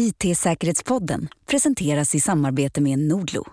IT-säkerhetspodden presenteras i samarbete med Nordlo.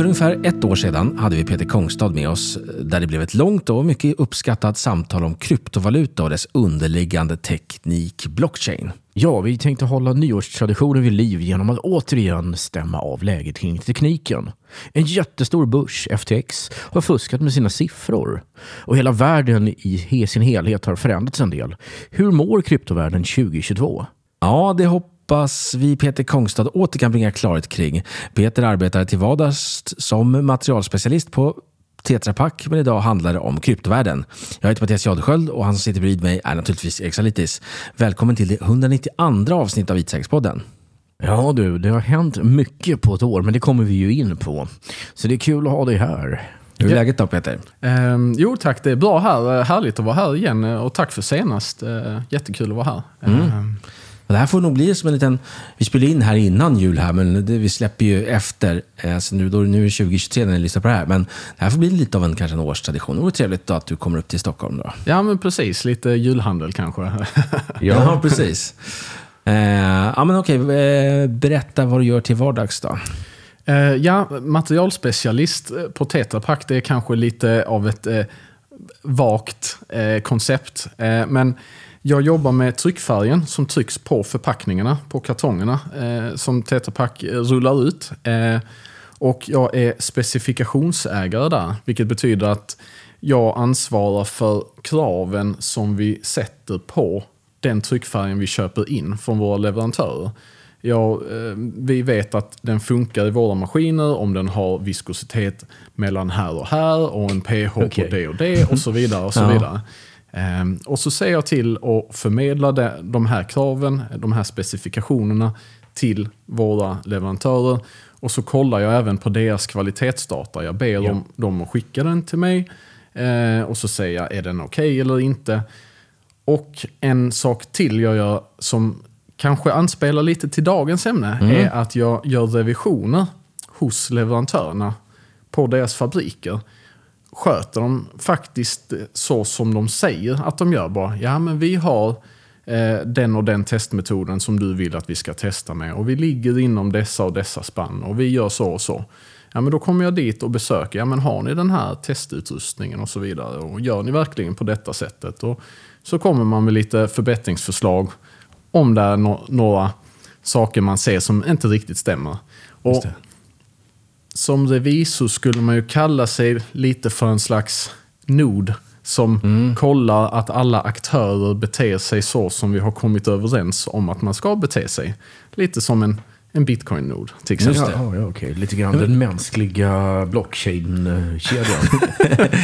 För ungefär ett år sedan hade vi Peter Kongstad med oss där det blev ett långt och mycket uppskattat samtal om kryptovaluta och dess underliggande teknik blockchain. Ja, vi tänkte hålla nyårstraditionen vid liv genom att återigen stämma av läget kring tekniken. En jättestor börs, FTX, har fuskat med sina siffror. Och hela världen i sin helhet har förändrats en del. Hur mår kryptovärlden 2022? Ja, det hoppas vi Peter Kongstad åter kan bringa klarhet kring. Peter arbetar till vardags som materialspecialist på Tetra Pak, men idag handlar det om kryptovärlden. Jag heter Mattias Jadesköld och han som sitter bredvid mig är naturligtvis Erik Salitis. Välkommen till det 192 avsnitt av Vitsäkerhetspodden. Ja du, det har hänt mycket på ett år, men det kommer vi ju in på. Så det är kul att ha dig här. Hur är läget då Peter? Um, jo tack, det är bra här. Härligt att vara här igen och tack för senast. Uh, jättekul att vara här. Mm. Um, det här får nog bli som en liten... Vi spelar in här innan jul här, men det, vi släpper ju efter. Alltså nu, då, nu är det 2023 när ni lyssnar på det här. Men det här får bli lite av en, kanske en årstradition. Det vore trevligt då att du kommer upp till Stockholm. Då. Ja, men precis. Lite julhandel kanske. ja. ja, precis. Eh, ja, men okej. Eh, berätta vad du gör till vardags då. Eh, ja, materialspecialist på Tetra Pak, det är kanske lite av ett eh, vagt eh, koncept. Eh, men jag jobbar med tryckfärgen som trycks på förpackningarna, på kartongerna, eh, som Tetra Pak rullar ut. Eh, och jag är specifikationsägare där, vilket betyder att jag ansvarar för kraven som vi sätter på den tryckfärgen vi köper in från våra leverantörer. Ja, eh, vi vet att den funkar i våra maskiner om den har viskositet mellan här och här och en pH okay. på det och det och så vidare. och så vidare. Ehm, och så ser jag till att förmedla de här kraven, de här specifikationerna till våra leverantörer. Och så kollar jag även på deras kvalitetsdata. Jag ber ja. dem, att skicka den till mig. Ehm, och så säger jag, är den okej okay eller inte? Och en sak till jag gör som kanske anspelar lite till dagens ämne mm. är att jag gör revisioner hos leverantörerna på deras fabriker sköter de faktiskt så som de säger att de gör. Bara, ja, men vi har eh, den och den testmetoden som du vill att vi ska testa med och vi ligger inom dessa och dessa spann och vi gör så och så. Ja, men då kommer jag dit och besöker. Ja, men har ni den här testutrustningen och så vidare? Och gör ni verkligen på detta sättet? Och så kommer man med lite förbättringsförslag om det är no några saker man ser som inte riktigt stämmer. Och som revisor skulle man ju kalla sig lite för en slags nod som mm. kollar att alla aktörer beter sig så som vi har kommit överens om att man ska bete sig. Lite som en, en bitcoin-nod till exempel. Ja, ja, okay. Lite grann den mänskliga blockchain-kedjan.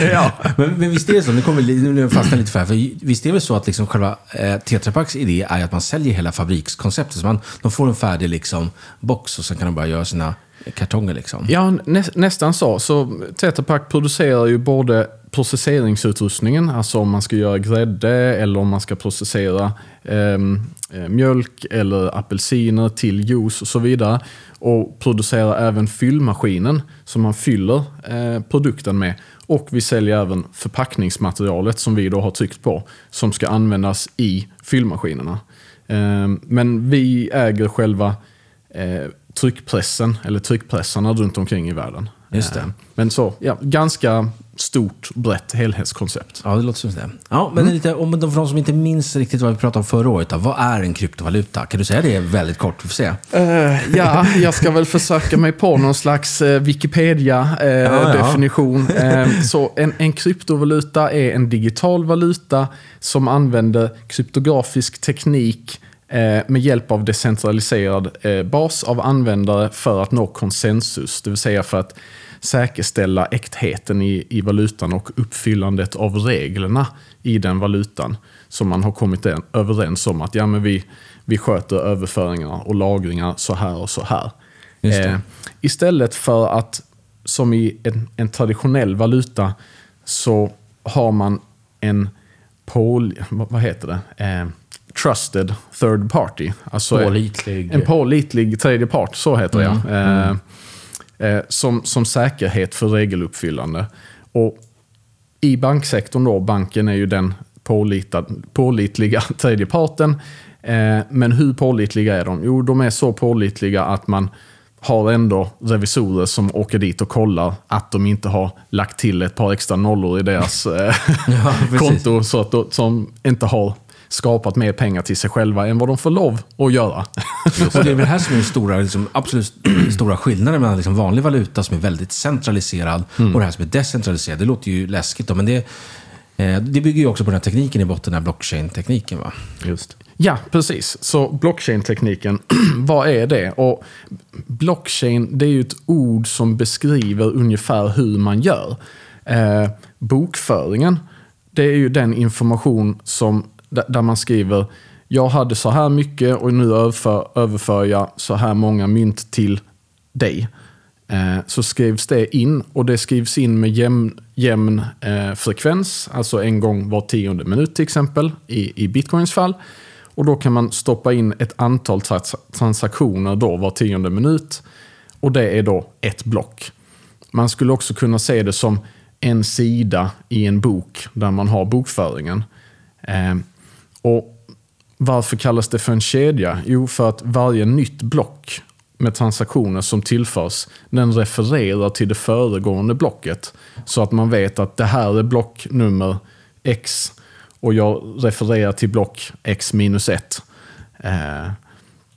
ja. men, men visst är det så, nu kommer nu fastna lite för här, för visst är det så att liksom själva eh, Tetra Paks idé är att man säljer hela fabrikskonceptet. Så man, de får en färdig liksom, box och så kan de bara göra sina kartonger liksom. Ja, nä, nästan så. Så Tetra Pak producerar ju både processeringsutrustningen, alltså om man ska göra grädde eller om man ska processera ehm, eh, mjölk eller apelsiner till juice och så vidare. Och producerar även fyllmaskinen som man fyller eh, produkten med. Och vi säljer även förpackningsmaterialet som vi då har tryckt på som ska användas i fyllmaskinerna. Eh, men vi äger själva eh, tryckpressen, eller tryckpressarna runt omkring i världen. Just det. Eh, men så, ja, ganska stort, brett helhetskoncept. Ja, det låter som det. Ja, men mm. lite, om de, för de som inte minns riktigt vad vi pratade om förra året, då, vad är en kryptovaluta? Kan du säga det väldigt kort? Vi får se. Uh, ja, jag ska väl försöka mig på någon slags uh, Wikipedia-definition. Uh, ja, ja. så en, en kryptovaluta är en digital valuta som använder kryptografisk teknik Eh, med hjälp av decentraliserad eh, bas av användare för att nå konsensus, det vill säga för att säkerställa äktheten i, i valutan och uppfyllandet av reglerna i den valutan som man har kommit överens om att ja, men vi, vi sköter överföringar och lagringar så här och så här. Eh, istället för att, som i en, en, traditionell valuta, så har man en pol... Vad heter det? Eh, trusted third party. Alltså pålitlig. En pålitlig tredje part, så heter mm. Eh, mm. eh, som, som säkerhet för regeluppfyllande. Och I banksektorn då, banken är ju den pålitad, pålitliga tredje parten. Eh, men hur pålitliga är de? Jo, de är så pålitliga att man har ändå revisorer som åker dit och kollar att de inte har lagt till ett par extra nollor i deras eh, Ja, konto så att de, som inte har skapat mer pengar till sig själva än vad de får lov att göra. Och det är väl här som är den stora, liksom, absolut stora skillnaden mellan liksom vanlig valuta som är väldigt centraliserad och det här som är decentraliserat. Det låter ju läskigt då, men det, eh, det bygger ju också på den här tekniken i botten, den här blockchain-tekniken. Va? Just. Ja, precis. Så blockchain-tekniken, vad är det? Och blockchain, det är ju ett ord som beskriver ungefär hur man gör. Eh, bokföringen, det är ju den information som, där där man skriver jag hade så här mycket och nu överför, överför jag så här många mynt till dig. Eh, så skrivs det in och det skrivs in med jämn, jämn eh, frekvens, alltså en gång var tionde minut till exempel i, i bitcoins fall. Och då kan man stoppa in ett antal trans transaktioner då var tionde minut. Och det är då ett block. Man skulle också kunna se det som en sida i en bok där man har bokföringen. Eh, och varför kallas det för en kedja? Jo, för att varje nytt block med transaktioner som tillförs, den refererar till det föregående blocket. Så att man vet att det här är block nummer X och jag refererar till block X minus 1.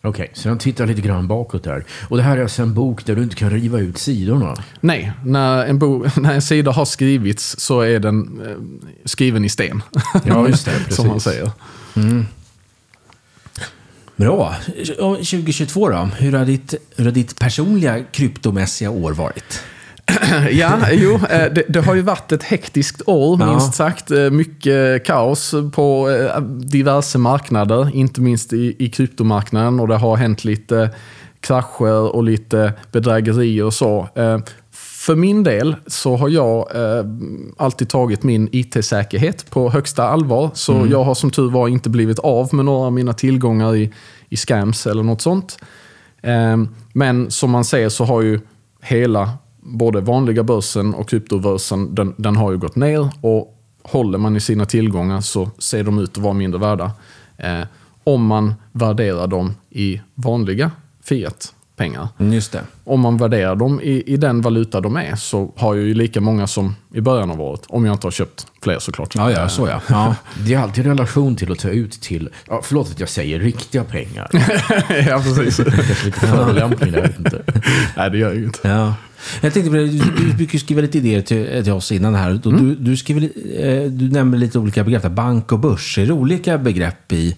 Okej, så jag tittar lite grann bakåt där. Och det här är alltså en bok där du inte kan riva ut sidorna? nej, när en, bo, när en sida har skrivits så är den eh, skriven i sten. Ja, just det. som man precis. säger. Bra. Och 2022 då? Hur har ditt, hur har ditt personliga kryptomässiga år varit? Ja, jo, eh, det, det har ju varit ett hektiskt år, minst sagt. Eh, Mycket kaos på eh, diverse marknader, inte minst i, i kryptomarknaden. Och det har hänt lite krascher och lite bedrägerier och så. För min del så har jag eh, alltid tagit min IT-säkerhet på högsta allvar. Så jag har som tur var inte blivit av med några av mina tillgångar i, i scams eller något sånt. Eh, Men som man ser så har ju hela, både vanliga börsen och kryptobörsen, den, den har ju gått ner. Och håller man i sina tillgångar så ser de ut att vara mindre värda. Eh, om man värderar dem i vanliga Fiat. Mm, Just det. Om man värderar dem i, i den valuta de är så har jag ju lika många som i början av året. Om jag inte har köpt fler såklart. Ja, ja, så ja. ja. Det är alltid relation till att ta ut till, ja, förlåt att jag säger riktiga pengar. ja, precis. Kanske lite förolämpning jag vet inte. Nej, det gör jag ju inte. Ja. Jag tänkte på det, du, brukar skriva lite idéer till, till oss innan här. Du, du, skriver, eh, du nämner lite olika begrepp. Bank och börs. Är det olika begrepp i,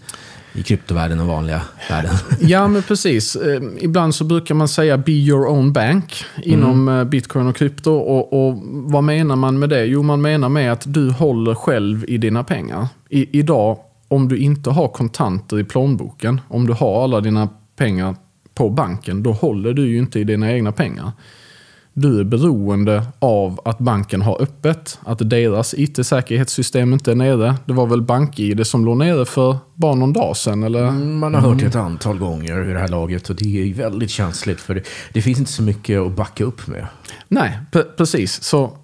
i kryptovärlden och vanliga världen? Ja, men precis. Eh, ibland så brukar man säga be your own bank inom eh, bitcoin och krypto. Och, och vad menar man med det? Jo, man menar med att du håller själv i dina pengar. I, idag, om du inte har kontanter i plånboken, om du har alla dina pengar på banken, då håller du ju inte i dina egna pengar. Du är beroende av att banken har öppet, att deras IT-säkerhetssystem inte är nere. Det var väl BankID som låg nere för bara någon dag sedan, eller? Man har hört det ett antal gånger i det här laget och det är väldigt känsligt för det, det finns inte så mycket att backa upp med. Nej, pre- precis. Så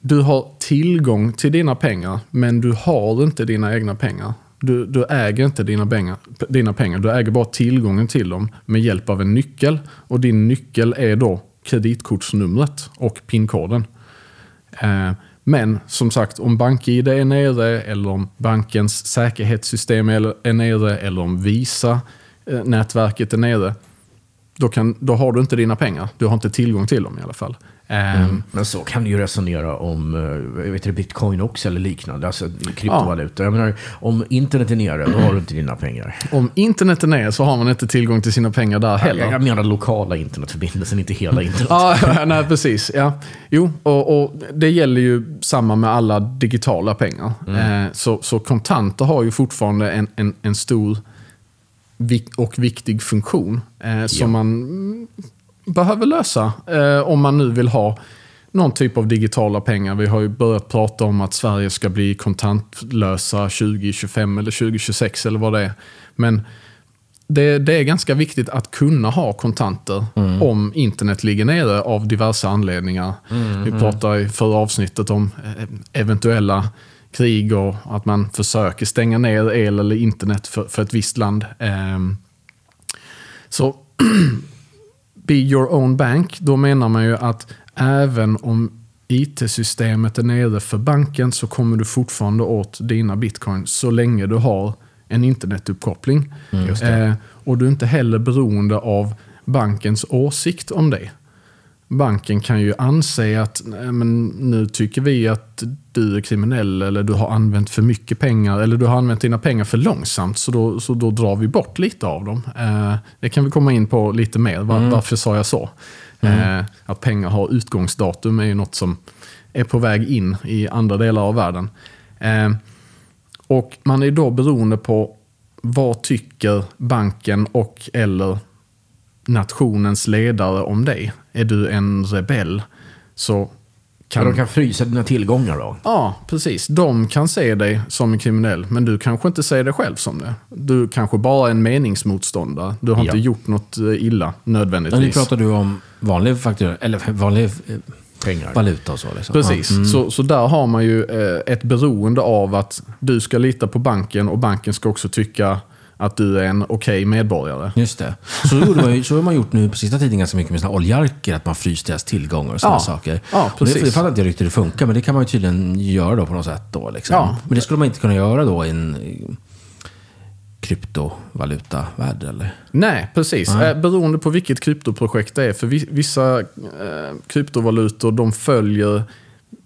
du har tillgång till dina pengar, men du har inte dina egna pengar. Du, du äger inte dina pengar, dina pengar, du äger bara tillgången till dem med hjälp av en nyckel. Och din nyckel är då kreditkortsnumret och pinkoden. Eh, Men som sagt, om BankID är nere eller om bankens säkerhetssystem är är nere eller om Visa-nätverket eh, är nere, då, kan, då har du inte dina pengar. Du har inte tillgång till dem i alla fall. Eh, Men så kan du ju resonera om eh, vet du, bitcoin också eller liknande, alltså kryptovalutor. Jag menar, om internet är nere, då har du inte dina pengar. Om internet är nere så har man inte tillgång till sina pengar där heller. Jag, menar lokala internetförbindelsen, inte hela internet. Ja, nej precis. Ja. Jo, och, och det gäller ju samma med alla digitala pengar. Eh, så, så kontanter har ju fortfarande en, en, en stor och viktig funktion eh, som man mm, behöver lösa eh, om man nu vill ha någon typ av digitala pengar. Vi har ju börjat prata om att Sverige ska bli kontantlösa 2025 eller 2026 eller vad det är. Men det, det är ganska viktigt att kunna ha kontanter om internet ligger nere av diverse anledningar. Vi pratade i förra avsnittet om eh, eventuella krig och att man försöker stänga ner el eller internet för, för ett visst land. Ehm, så be your own bank, då menar man ju att även om IT-systemet är nere för banken så kommer du fortfarande åt dina bitcoin så länge du har en internetuppkoppling. Eh, och du är inte heller beroende av bankens åsikt om det. Banken kan ju anse att men nu tycker vi att du är kriminell eller du har använt för mycket pengar eller du har använt dina pengar för långsamt så då, så då drar vi bort lite av dem. Eh, det kan vi komma in på lite mer. Var, Varför sa jag så? Eh, att pengar har utgångsdatum är ju något som är på väg in i andra delar av världen. Eh, och man är då beroende på vad tycker banken och eller nationens ledare om dig. Är du en rebell så Kan... De kan frysa dina tillgångar då? Ja, precis. De kan se dig som en kriminell, men du kanske inte ser dig själv som det. Du kanske bara är en meningsmotståndare. Du har Ja. inte gjort något eh, illa Men nu nödvändigtvis. pratar du om vanlig faktura, eller vanlig eh, Pengar. valuta och så. Liksom. Precis, så, så där har man ju eh, ett beroende av att du ska lita på banken och banken ska också tycka att du är en okej medborgare. Just det. Så, man, så har man gjort nu på sista tiden ganska mycket med såna oljarker, att man fryst deras tillgångar och sådana Ja. saker. Ja, och det, precis. det fattar inte jag riktigt hur det funkar, men det kan man ju tydligen göra då på något sätt. Då, liksom. Ja. Men det skulle man inte kunna göra då i en kryptovalutavärld, eller? Nej, precis. Eh, beroende på vilket kryptoprojekt det är. För vi- vissa eh, kryptovalutor de följer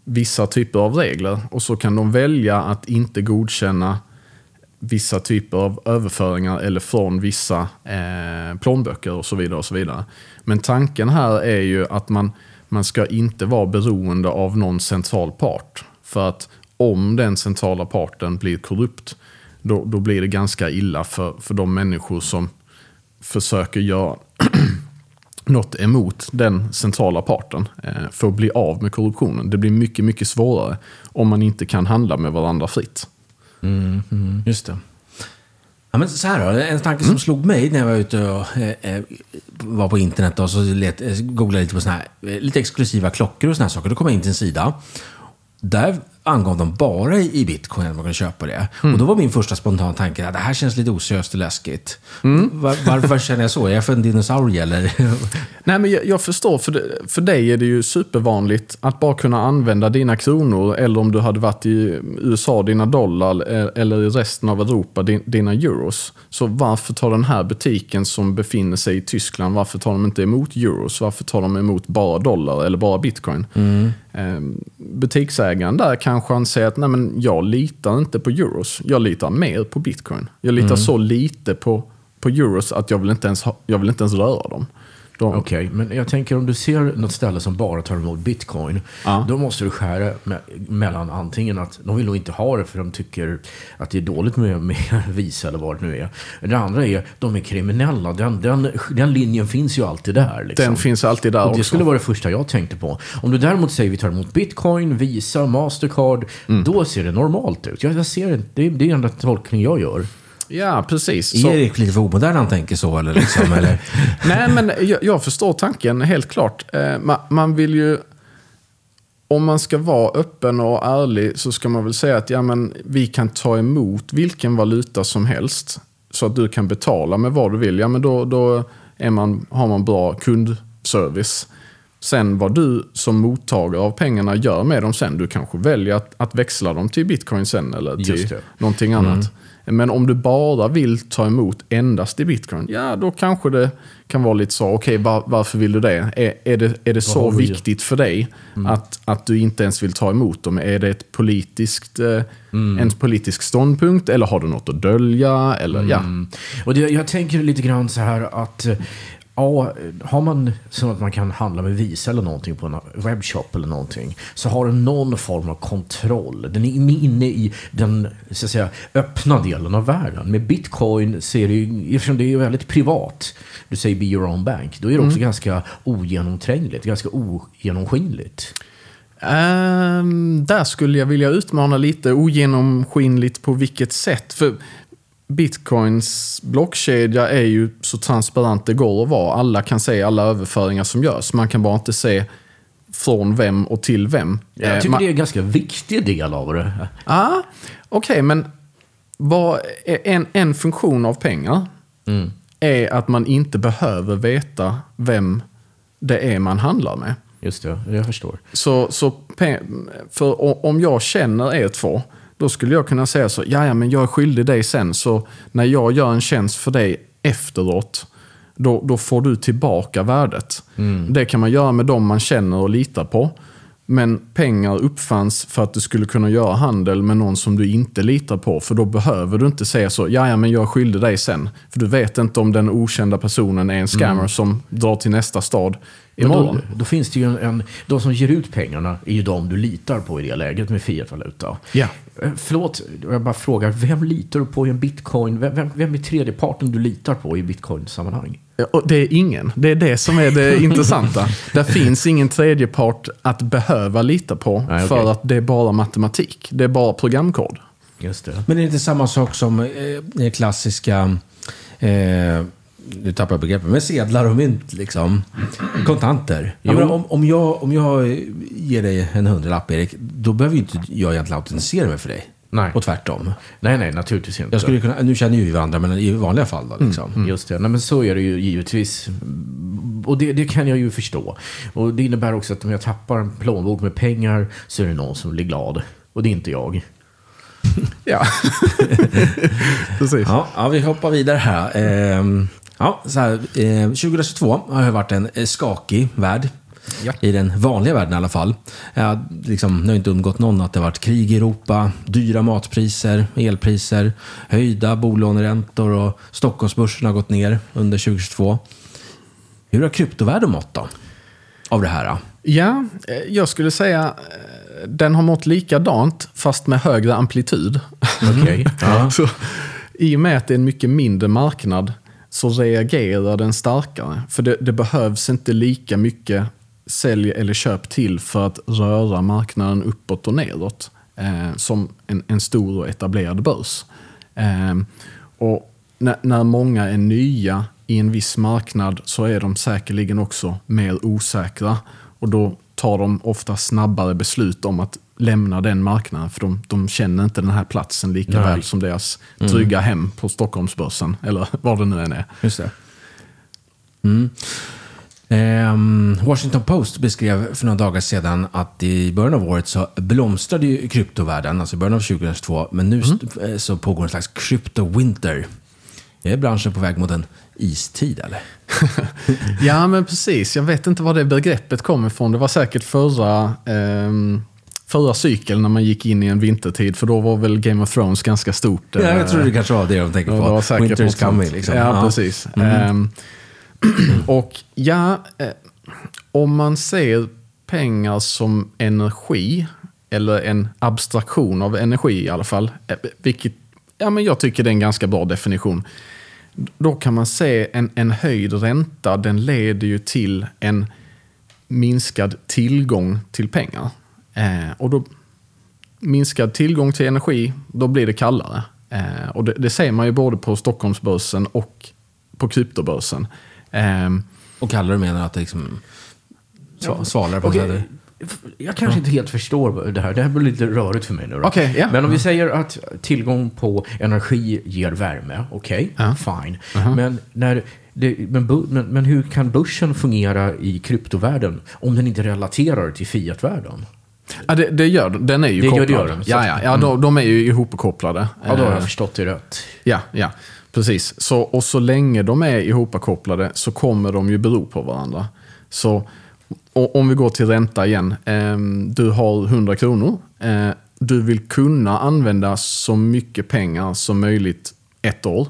vissa typer av regler. Och så kan de välja att inte godkänna vissa typer av överföringar eller från vissa eh, plånböcker och så vidare. och så vidare. Men tanken här är ju att man, man ska inte vara beroende av någon central part. För att om den centrala parten blir korrupt, då, då blir det ganska illa för, för de människor som försöker göra något emot den centrala parten eh, för att bli av med korruptionen. Det blir mycket, mycket svårare om man inte kan handla med varandra fritt. Just det. Ja, men så här då, en tanke som slog mig när jag var ute och eh, eh, var på internet och så let, eh, googlade lite på såna här, eh, lite exklusiva klockor och såna här saker. Då kom jag in till en sida. Där angav de bara i bitcoin att man kunde köpa det. Och då var min första spontana tanke att det här känns lite oseriöst och läskigt. Var, varför känner jag så? Är jag för en dinosaurie eller? Nej, men jag, jag förstår, för, för dig är det ju supervanligt att bara kunna använda dina kronor eller om du hade varit i USA, dina dollar eh, eller i resten av Europa, din, dina euros. Så varför tar den här butiken som befinner sig i Tyskland, varför tar de inte emot euros? Varför tar de emot bara dollar eller bara bitcoin? Eh, butiksägaren där kanske han säger att Nej, men jag litar inte på euros, jag litar mer på bitcoin. Jag litar så lite på, på euros att jag vill inte ens, ha, jag vill inte ens röra dem. Okej, men jag tänker om du ser något ställe som bara tar emot bitcoin. Ja. Då måste du skära me- mellan antingen att de vill nog inte ha det för de tycker att det är dåligt med, med Visa eller vad det nu är. Det andra är de är kriminella. Den, den, den linjen finns ju alltid där. Liksom. Den finns alltid där Och det också. skulle vara det första jag tänkte på. Om du däremot säger vi tar emot bitcoin, Visa, Mastercard. Mm. Då ser det normalt ut. Jag, jag ser, det, det är den enda tolkning jag gör. Ja, precis. Är Så, Erik lite för omodern han tänker så? Eller liksom, eller? nej, men jag, jag förstår tanken helt klart. Eh, man, man vill ju... Om man ska vara öppen och ärlig så ska man väl säga att ja, men vi kan ta emot vilken valuta som helst. Så att du kan betala med vad du vill. Ja, men då, då är man, har man bra kundservice. Sen vad du som mottagare av pengarna gör med dem sen. Du kanske väljer att, att växla dem till bitcoin sen eller till någonting annat. Men om du bara vill ta emot endast i bitcoin, ja då kanske det kan vara lite så, okej var, varför vill du det? Är, är det, är det så viktigt för dig att, att du inte ens vill ta emot dem? Är det ett politiskt, eh, en politisk ståndpunkt eller har du något att dölja? Eller, ja. Mm. Och det, jag tänker lite grann så här att Ja, har man så att man kan handla med Visa eller någonting på en webbshop eller någonting så har den någon form av kontroll. Den är inne i den så att säga, öppna delen av världen. Med bitcoin så är det ju, eftersom det är väldigt privat, du säger be your own bank, då är det också ganska ogenomträngligt, ganska ogenomskinligt. Ehm, där skulle jag vilja utmana lite ogenomskinligt på vilket sätt. För Bitcoins blockkedja är ju så transparent det går att vara. Alla kan se alla överföringar som görs. Man kan bara inte se från vem och till vem. Jag Eh, tycker man- det är en ganska viktig del av det. Ja, okej, men vad, en, en funktion av pengar är att man inte behöver veta vem det är man handlar med. Just det, jag förstår. Så, så för om jag känner er två, då skulle jag kunna säga så, ja men jag är skyldig dig sen, så när jag gör en tjänst för dig efteråt, då, då får du tillbaka värdet. Det kan man göra med dem man känner och litar på. Men pengar uppfanns för att du skulle kunna göra handel med någon som du inte litar på. För då behöver du inte säga så, ja men jag skyldig dig sen. För du vet inte om den okända personen är en scammer som drar till nästa stad imorgon. då, då finns det ju en, en... De som ger ut pengarna är ju de du litar på i det läget med fiatvaluta. Ja. Eh, Förlåt, jag bara frågar. Vem litar du på i en bitcoin? Vem, vem, vem är tredjeparten du litar på i bitcoin-sammanhang? Ja, Och det är ingen. Det är det som är det intressanta. Det finns ingen tredje part att behöva lita på. Nej, okej. För att det är bara matematik. Det är bara programkod. Just det. Men är det inte samma sak som eh, det klassiska... Eh, nu tappar jag begreppet. Men sedlar och mynt, liksom. Kontanter. Menar, om, om, jag, om jag ger dig en hundralapp, Erik, då behöver ju inte jag egentligen autentisera mig för dig. Nej. Och tvärtom. Nej, nej, naturligtvis inte. Jag skulle kunna, nu känner ju vi varandra, men i vanliga fall då, liksom. Just det, nej, men så är det ju givetvis. Och det, det kan jag ju förstå. Och det innebär också att om jag tappar en plånbok med pengar så är det någon som blir glad. Och det är inte jag. Ja, precis. Ja, ja, vi hoppar vidare här. Ehm, ja, så här eh, 2022 har ju varit en eh, skakig värld. I den vanliga världen i alla fall. Ja, liksom, det har inte undgått någon att det har varit krig i Europa, dyra matpriser, elpriser, höjda bolåneräntor och Stockholmsbörsen har gått ner under 2022. Hur har kryptovärlden mått då? Av det här? då? Ja, eh, jag skulle säga eh, den har mått likadant fast med högre amplitud. Okej. Ja. Så, I och med att det är en mycket mindre marknad så reagerar den starkare. För det, det behövs inte lika mycket sälj eller köp till för att röra marknaden uppåt och nedåt Eh, som en, en stor och etablerad börs. Eh, och när, när många är nya i en viss marknad så är de säkerligen också mer osäkra. Och då tar de ofta snabbare beslut om att lämna den marknaden. För de, de känner inte den här platsen lika Nej. väl som deras trygga hem på Stockholmsbörsen. Eller vad det nu än är. Just det. Mm. Ehm, Washington Post beskrev för några dagar sedan att i början av året så blomstrade ju kryptovärlden, alltså i början av 2022, men nu st- eh, så pågår en slags crypto-winter. Är branschen på väg mot en istid eller? Ja, men precis. Jag vet inte var det begreppet kommer ifrån. Det var säkert förra, ehm, förra cykeln när man gick in i en vintertid. För då var väl Game of Thrones ganska stort. Ja, jag eh, tror det kanske var det de tänkte Ja, på. det var Winter's coming liksom. Ja, precis. Ehm, och ja, eh, om man ser pengar som energi, eller en abstraktion av energi i alla fall, eh, vilket ja, men jag tycker det är en ganska bra definition. Då kan man se en, en höjd ränta, den leder ju till en minskad tillgång till pengar. Eh, och då minskad tillgång till energi, då blir det kallare. Eh, och det, det ser man ju både på Stockholmsbörsen och på kryptobörsen. Eh, Och Kalle du menar att det liksom sva- svalare på okay. Jag kanske inte helt förstår det här. Det här blir lite rörigt för mig nu. Då. Okej, ja. Men om vi säger att tillgång på energi ger värme. Okej, Ja. fine. Men, när det, men, men, men hur kan börsen fungera i kryptovärlden om den inte relaterar till fiatvärlden? Ja, det, det gör den. Den är ju Det gör- kopplad. det gör så ja, ja, ja de, de är ju ihopkopplade. Ja, då har Eh, jag förstått det rätt. Ja, ja, precis. Så, och så länge de är ihopkopplade så kommer de ju bero på varandra. Så och, om vi går till ränta igen. ehm, du har 100 kronor. Eh, du vill kunna använda så mycket pengar som möjligt ett år.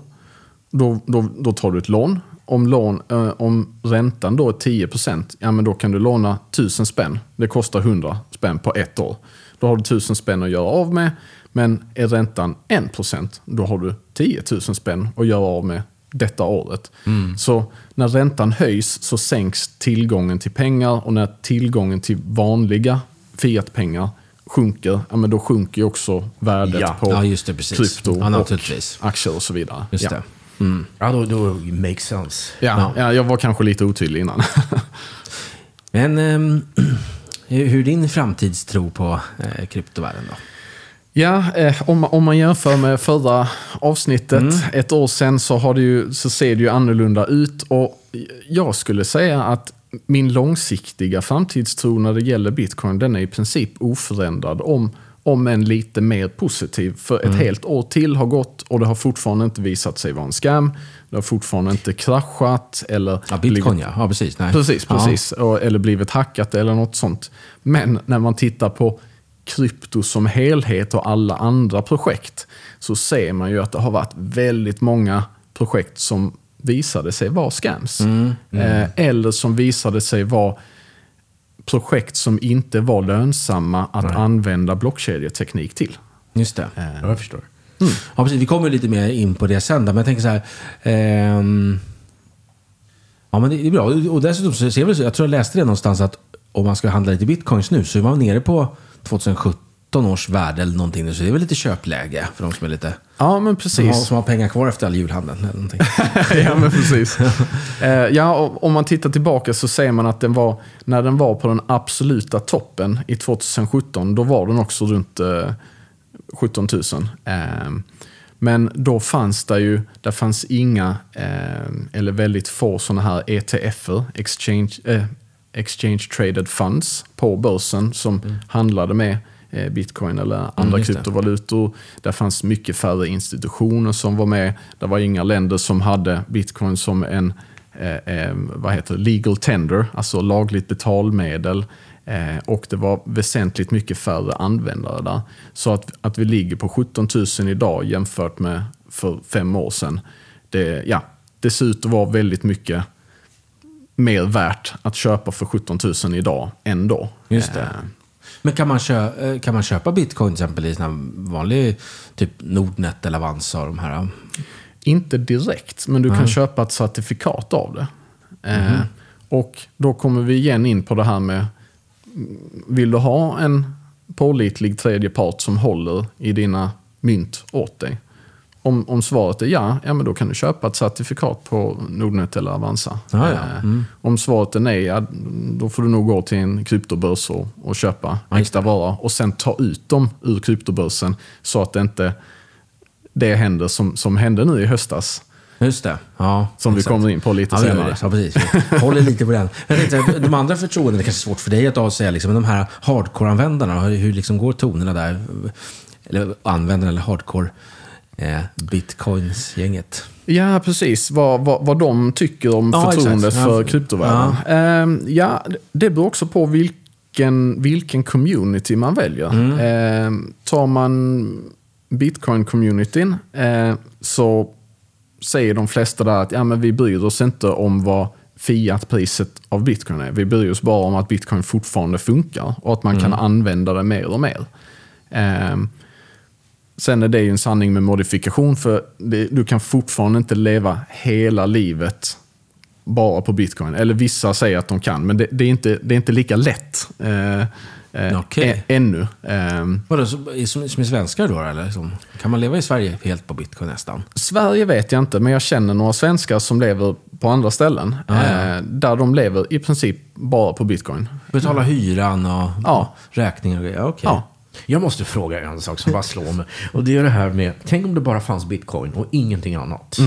Då, då, då tar du ett lån. Om, lån, eh, om räntan då är 10%, ja men då kan du låna 1000 spänn. Det kostar 100 spänn på ett år. Då har du 1000 spänn att göra av med. Men är räntan 1%, då har du 10 000 spänn att göra av med detta året. Så när räntan höjs så sänks tillgången till pengar och när tillgången till vanliga fiatpengar sjunker, ja, men då sjunker ju också värdet Ja. på Ja, det, krypto Ja, och aktier och så vidare. Just ja. då, då makes sense. Ja, ja. jag var kanske lite otydlig innan. Men ehm, hur är din framtidstro på eh, kryptovärlden då? Ja, eh, om, om man jämför med förra avsnittet, ett år sedan, så, har det ju, så ser det ju annorlunda ut. Och jag skulle säga att min långsiktiga framtidstro när det gäller bitcoin, den är i princip oförändrad. Om, om än lite mer positiv. För ett helt år till har gått och det har fortfarande inte visat sig vara en scam. Det har fortfarande inte kraschat eller... Ja, bitcoin blivit- ja. Ja, precis. Nej. Precis, Ja. precis. Och- Eller blivit hackat eller något sånt. Men när man tittar på krypto som helhet och alla andra projekt så ser man ju att det har varit väldigt många projekt som visade sig vara scams. Eh, eller som visade sig vara projekt som inte var lönsamma att använda blockkedjeteknik till. Just det. Ja, jag förstår. Ja, precis. Vi kommer lite mer in på det sen. Men jag tänker så här. ehm, ja, men det är bra. Och dessutom så ser vi, jag tror jag läste det någonstans att om man ska handla lite bitcoins nu så är man nere på 2017 års värde eller någonting. nu. Så det är väl lite köpläge för de som är lite... Ja, men Som har, precis. som har pengar kvar efter all julhandel. Eller någonting. ja, men precis. Eh, ja, om man tittar tillbaka så ser man att den var, när den var på den absoluta toppen i 2017, då var den också runt eh, 17 000. Eh, men då fanns det ju, där fanns inga, eh, eller väldigt få sådana här ETFer, exchange, eh, exchange traded funds, på börsen som handlade med bitcoin eller andra just det. kryptovalutor. Där fanns mycket färre institutioner som var med. Det var inga länder som hade bitcoin som en eh, eh, vad heter det, legal tender, alltså lagligt betalmedel. Eh, och det var väsentligt mycket färre användare där. Så att, att vi ligger på 17 000 idag jämfört med för fem år sedan, det, ja, det ser ut att vara väldigt mycket mer värt att köpa för 17 000 idag än då. Just det. Men kan man, kö, eh, kan man köpa bitcoin till exempel i vanlig typ Nordnet eller Avanza de här? Inte direkt, men du kan köpa ett certifikat av det. Eh, och då kommer vi igen in på det här med, mm, vill du ha en pålitlig tredje part som håller i dina mynt åt dig? Om, om svaret är ja, ja, men då kan du köpa ett certifikat på Nordnet eller Avanza. Ja, ja. Eh, Om svaret är nej, ja, då får du nog gå till en kryptobörs och, och köpa äkta vara och sen ta ut dem ur kryptobörsen så att det inte det händer som, som hände nu i höstas. Just det. Ja, Som vi exakt. kommer in på lite ja, vi senare. Ja, precis. Vi håller lite på den. Jag tänkte, de andra förtroenden, det är kanske är svårt för dig att avsäga, liksom, men de här hardcore-användarna, hur liksom går tonerna där? Eller användarna, eller hardcore eh, bitcoins-gänget. Ja, precis. Vad, vad, vad de tycker om Ja, förtroendet exakt. för Ja. kryptovärlden. Ehm, ja, det beror också på vilken, vilken community man väljer. Mm. Ehm, tar man bitcoin-communityn eh, så säger de flesta där att ja, men vi bryr oss inte om vad fiat-priset av bitcoin är. Vi bryr oss bara om att bitcoin fortfarande funkar och att man kan använda det mer och mer. Sen är det ju en sanning med modifikation för det, du kan fortfarande inte leva hela livet bara på bitcoin. Eller vissa säger att de kan, men det, det, är, inte, det är inte lika lätt eh, eh, Okej. ä- ännu. Ehm, Vadå, som, som är svenskar då, eller? Som, kan man leva i Sverige helt på bitcoin nästan? Sverige vet jag inte, men jag känner några svenskar som lever på andra ställen. Ah, ja. eh, där de lever i princip bara på bitcoin. Betala hyran och Ja. räkningar och grejer? Okej. Ja. Jag måste fråga en sak som bara slår mig. Och det är det här med, tänk om det bara fanns bitcoin och ingenting annat.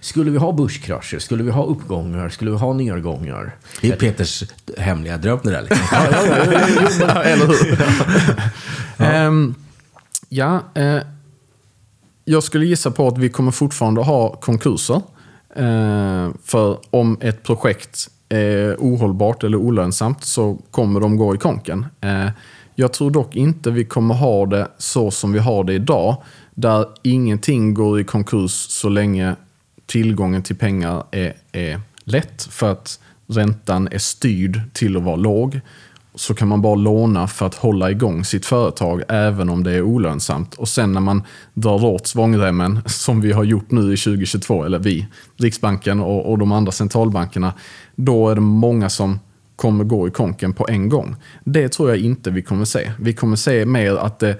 Skulle vi ha börskrascher? Skulle vi ha uppgångar? Skulle vi ha nedgångar? Det är Peters hemliga dröm det där. Liksom. Ja, eller hur? Ehm, ja, eh, jag skulle gissa på att vi kommer fortfarande ha konkurser. Eh, för om ett projekt är ohållbart eller olönsamt så kommer de gå i konken. Eh, jag tror dock inte vi kommer ha det så som vi har det idag. Där ingenting går i konkurs så länge tillgången till pengar är, är lätt. För att räntan är styrd till att vara låg så kan man bara låna för att hålla igång sitt företag även om det är olönsamt. Och sen när man drar åt svångremmen, som vi har gjort nu i 2022, eller vi, Riksbanken och, och de andra centralbankerna, då är det många som kommer gå i konken på en gång. Det tror jag inte vi kommer se. Vi kommer se mer att det,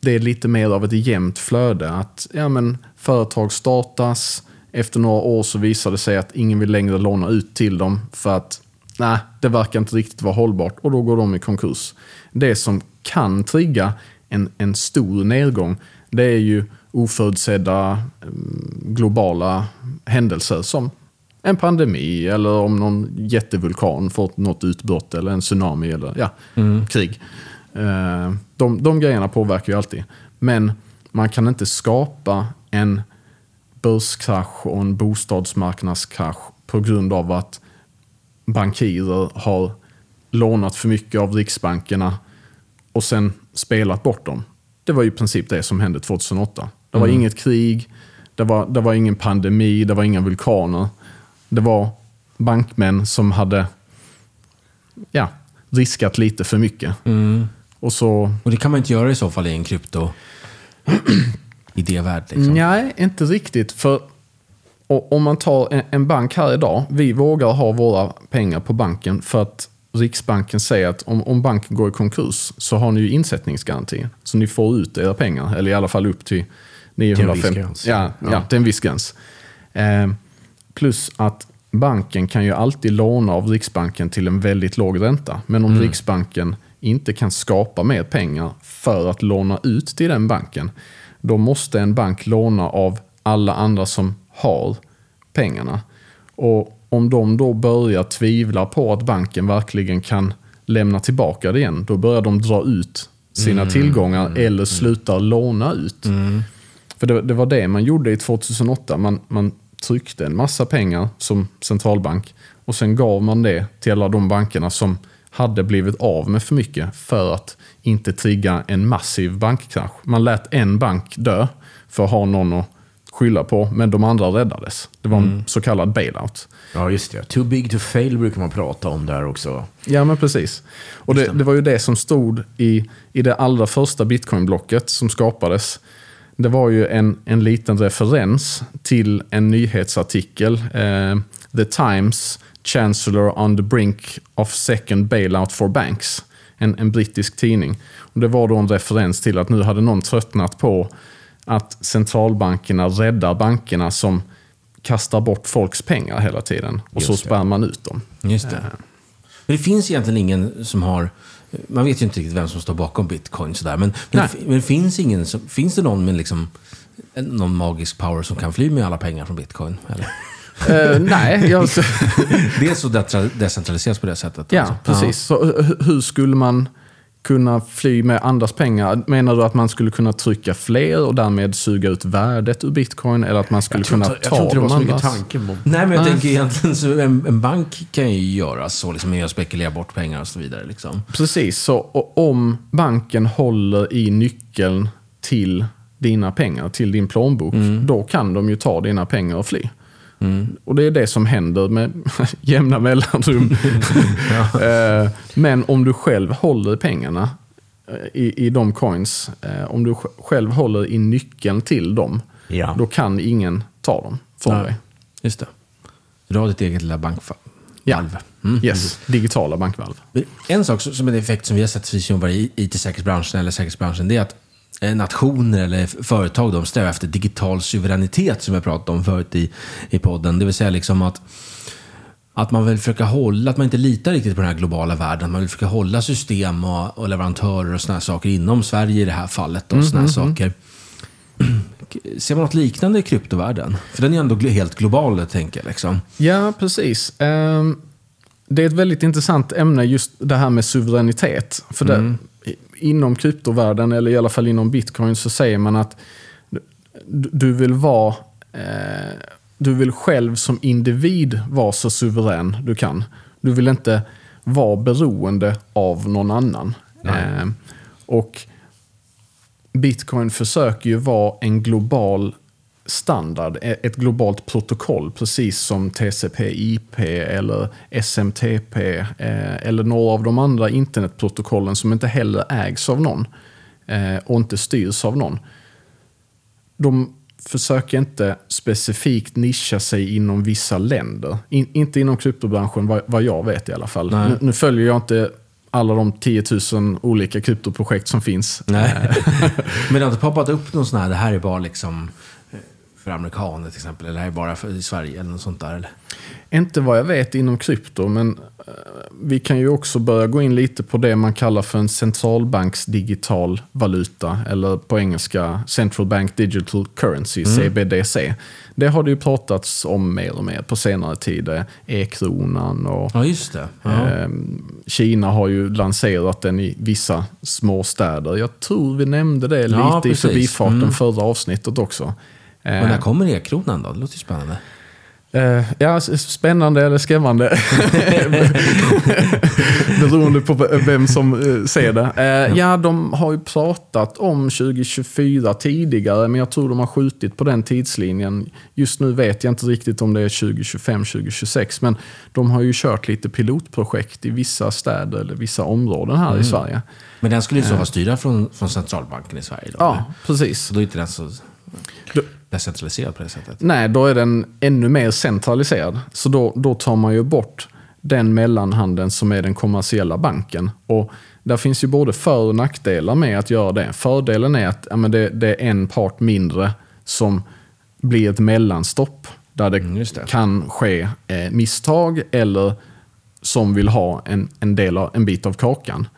det är lite mer av ett jämnt flöde. Att ja, men, företag startas, efter några år så visar det sig att ingen vill längre låna ut till dem för att nej, det verkar inte riktigt vara hållbart och då går de i konkurs. Det som kan trigga en, en stor nedgång, det är ju oförutsedda mm, globala händelser som en pandemi eller om någon jättevulkan fått något utbrott eller en tsunami eller ja, krig. Eh, De, de grejerna påverkar ju alltid. Men man kan inte skapa en börskrasch och en bostadsmarknadskrasch på grund av att bankirer har lånat för mycket av riksbankerna och sen spelat bort dem. Det var ju i princip det som hände 2008. Det var inget krig, det var, det var ingen pandemi, det var inga vulkaner. Det var bankmän som hade ja, riskat lite för mycket. Och så Och det kan man inte göra i så fall i en krypto idévärld. Liksom. Nej, inte riktigt. För om man tar en, en bank här idag. Vi vågar ha våra pengar på banken för att Riksbanken säger att om, om banken går i konkurs så har ni ju insättningsgaranti. Så ni får ut era pengar, eller i alla fall upp till 950. viss gräns. Ja, ja. Ja. till en viss gräns. Eh, plus att banken kan ju alltid låna av Riksbanken till en väldigt låg ränta. Men om Riksbanken inte kan skapa mer pengar för att låna ut till den banken, då måste en bank låna av alla andra som har pengarna. Och om de då börjar tvivla på att banken verkligen kan lämna tillbaka det igen, då börjar de dra ut sina tillgångar eller slutar låna ut. För det, det var det man gjorde i 2008. Man, man tryckte en massa pengar som centralbank och sen gav man det till alla de bankerna som hade blivit av med för mycket för att inte trigga en massiv bankkrasch. Man lät en bank dö för att ha någon att skylla på, men de andra räddades. Det var en så kallad bailout. Ja, just det. Too big to fail brukar man prata om där också. Ja, men precis. Och det, det var ju det som stod i, i det allra första bitcoinblocket som skapades. Det var ju en, en liten referens till en nyhetsartikel. Eh, the Times, Chancellor on the brink of second bailout for banks. En, en brittisk tidning. Och det var då en referens till att nu hade någon tröttnat på att centralbankerna räddar bankerna som kastar bort folks pengar hela tiden. Och så Just det. spär man ut dem. Just det. Men det finns egentligen ingen som har... Man vet ju inte riktigt vem som står bakom bitcoin. Sådär. Men, men, men finns, ingen finns det någon med liksom, någon magisk power som kan fly med alla pengar från bitcoin? Eller? Eh, nej, jag, Det är så decentraliserat på det sättet. ja, alltså. precis. Så hu- hur skulle man kunna fly med andras pengar? Menar du att man skulle kunna trycka fler och därmed suga ut värdet ur bitcoin? Eller att man skulle Jag tror, kunna inte, jag ta tror inte det var de så mycket andras? tanken på. Nej, men jag tänker egentligen så en, en bank kan ju göra så, liksom, med att spekulera bort pengar och så vidare. Liksom. Precis, så och om banken håller i nyckeln till dina pengar, till din plånbok, då kan de ju ta dina pengar och fly. Och det är det som händer med jämna mellanrum. Eh, Men om du själv håller pengarna eh, i, i de coins, eh, om du sj- själv håller i nyckeln till dem, Ja. då kan ingen ta dem från Nej. dig. Just det. Du har ditt eget lilla bankvalv. Ja. Yes, digitala bankvalv. En sak som är en effekt som vi har sett i IT-säkerhetsbranschen eller säkerhetsbranschen, det är att nationer eller företag de strävar efter digital suveränitet som jag pratade om förut i, i podden. Det vill säga liksom att, att man vill försöka hålla, att man inte litar riktigt på den här globala världen. Man vill försöka hålla system och, och leverantörer och sådana saker inom Sverige i det här fallet. Och såna här saker. Ser man något liknande i kryptovärlden? För den är ju ändå helt global, tänker jag. Liksom. Ja, precis. Ehm, Det är ett väldigt intressant ämne just det här med suveränitet. För det, i- inom kryptovärlden, eller i alla fall inom bitcoin, så säger man att du, vill vara eh, du vill själv som individ vara så suverän du kan. Du vill inte vara beroende av någon annan. Eh, och Bitcoin försöker ju vara en global standard, e- ett globalt protokoll, precis som TCP/IP eller SMTP eh, eller några av de andra internetprotokollen som inte heller ägs av någon eh, och inte styrs av någon. De försök inte specifikt nischa sig inom vissa länder. In, inte inom kryptobranschen, vad, vad jag vet i alla fall. Nu, nu följer jag inte alla de 10 000 olika kryptoprojekt som finns. Nej. Men det har inte poppat upp någon sån här, det här är bara liksom för amerikaner till exempel, eller det är bara för i Sverige eller något sånt där? Eller? Inte vad jag vet inom krypto, men eh, vi kan ju också börja gå in lite på det man kallar för en centralbanksdigital valuta, eller på engelska Central Bank Digital Currency, CBDC. Det har det ju pratats om mer och mer på senare tid. eh, E-kronan och Ja, just det. Ja. eh, Kina har ju lanserat den i vissa små städer. Jag tror vi nämnde det lite Ja, i förbifarten Mm. förra avsnittet också. Men Eh, när kommer e-kronan då? Det låter ju spännande. Eh, ja, spännande eller skrämmande. Beroende på vem som eh, ser det. Ja, de har ju pratat om 2024 tidigare, men jag tror de har skjutit på den tidslinjen. Just nu vet jag inte riktigt om det är 2025, 2026, men de har ju kört lite pilotprojekt i vissa städer eller vissa områden här i Sverige. Men den skulle ju så vara styrd från, från centralbanken i Sverige då? eller? Ja, precis. Så då är inte den så decentraliserad på det sättet? Nej, då är den ännu mer centraliserad. Så då, då tar man ju bort den mellanhanden som är den kommersiella banken. Och där finns ju både för och nackdelar med att göra det. Fördelen är att ja, men det, det är en part mindre som blir ett mellanstopp. Där det, Mm, det. kan ske eh, misstag eller som vill ha en, en, del av, en bit av kakan.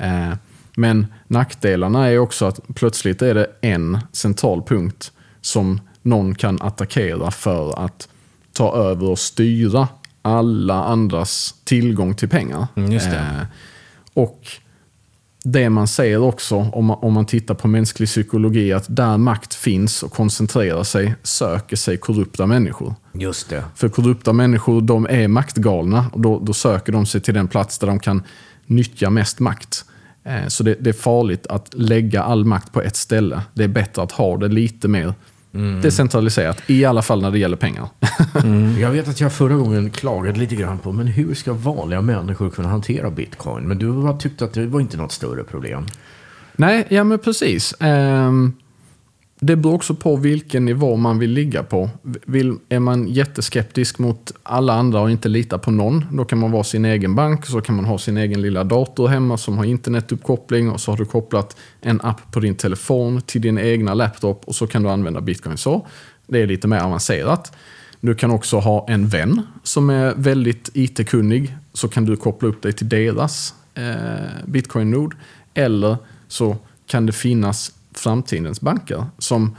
Eh, men nackdelarna är också att plötsligt är det en central punkt som någon kan attackera för att ta över och styra alla andras tillgång till pengar. Mm, det. Eh, och det man säger också, om man, om man tittar på mänsklig psykologi, att där makt finns och koncentrerar sig, söker sig korrupta människor. Just det. För korrupta människor, de är maktgalna och då, då söker de sig till den plats där de kan nyttja mest makt. Eh, Så det, det är farligt att lägga all makt på ett ställe. Det är bättre att ha det lite mer decentraliserat, i alla fall när det gäller pengar. Jag vet att jag förra gången klagade lite grann på, men hur ska vanliga människor kunna hantera bitcoin? Men du har tyckt att det var inte något större problem. Nej, ja men precis. Ehm, det beror också på vilken nivå man vill ligga på. Vill, är man jätteskeptisk mot alla andra och inte litar på någon, då kan man vara sin egen bank, så kan man ha sin egen lilla dator hemma som har internetuppkoppling och så har du kopplat en app på din telefon till din egna laptop och så kan du använda bitcoin så. Det är lite mer avancerat. Du kan också ha en vän som är väldigt IT-kunnig, så kan du koppla upp dig till deras eh, bitcoin-nod. Eller så kan det finnas framtidens banker som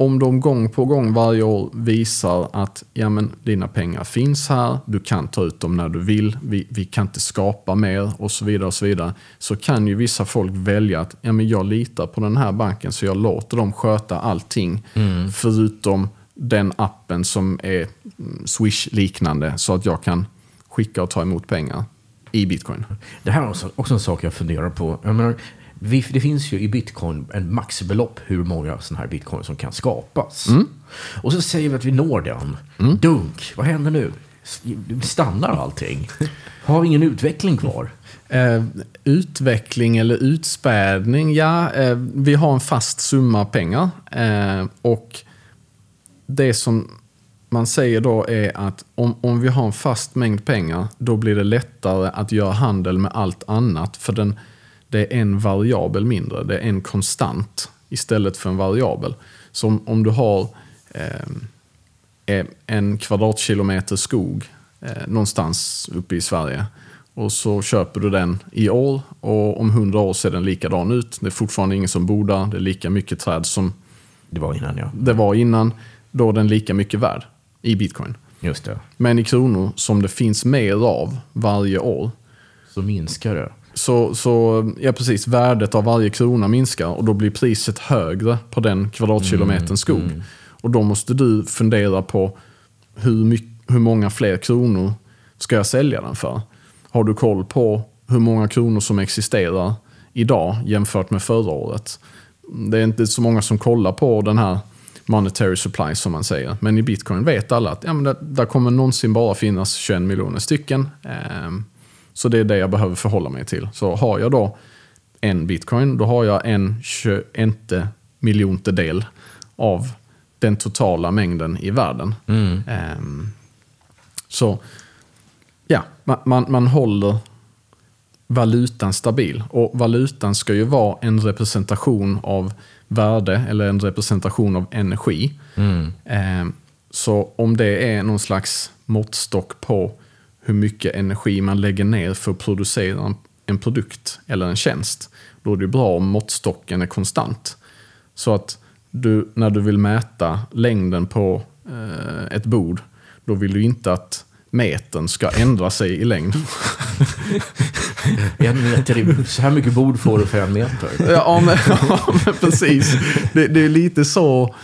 om de gång på gång varje år visar att ja, men, dina pengar finns här, du kan ta ut dem när du vill, vi, vi kan inte skapa mer och så vidare. och Så vidare. Så kan ju vissa folk välja att ja, men jag litar på den här banken så jag låter dem sköta allting. Förutom den appen som är mm, Swish-liknande så att jag kan skicka och ta emot pengar i bitcoin. Det här är också, också en sak jag funderar på. Jag menar, det finns ju i bitcoin en maxbelopp hur många sådana här bitcoin som kan skapas. Och så säger vi att vi når den. Dunk, vad händer nu? Stannar allting? Har vi ingen utveckling kvar? Eh, utveckling eller utspädning, ja. Eh, vi har en fast summa pengar. Eh, och det som man säger då är att om, om vi har en fast mängd pengar, då blir det lättare att göra handel med allt annat. För den, det är en variabel mindre, det är en konstant istället för en variabel. Så om, du har eh, en kvadratkilometer skog eh, någonstans uppe i Sverige. Och så köper du den i år och om hundra år ser den likadan ut. Det är fortfarande ingen som bor där. Det är lika mycket träd som Det var innan ja. det var innan. Då är den lika mycket värd i bitcoin. Just det. Men i kronor som det finns mer av varje år. Så minskar det. Så, så ja, precis, värdet av varje krona minskar och då blir priset högre på den kvadratkilometern skog. Och då måste du fundera på hur, mycket, hur många fler kronor ska jag sälja den för? Har du koll på hur många kronor som existerar idag jämfört med förra året? Det är inte så många som kollar på den här monetary supply som man säger. Men i bitcoin vet alla att ja, men det, där kommer någonsin bara finnas 21 miljoner stycken. Ehm, så det är det jag behöver förhålla mig till. Så har jag då en bitcoin, då har jag en 21 miljonte del av den totala mängden i världen. Ehm, så ja, man, man, man håller valutan stabil. Och valutan ska ju vara en representation av värde eller en representation av energi. Ehm, så om det är någon slags måttstock på hur mycket energi man lägger ner för att producera en, produkt eller en tjänst, då är det bra om måttstocken är konstant. Så att du, när du vill mäta längden på eh, ett bord, då vill du inte att metern ska ändra sig i längd. En meter så här mycket bord får du för en meter. Ja, men, ja, men precis. Det, det är lite så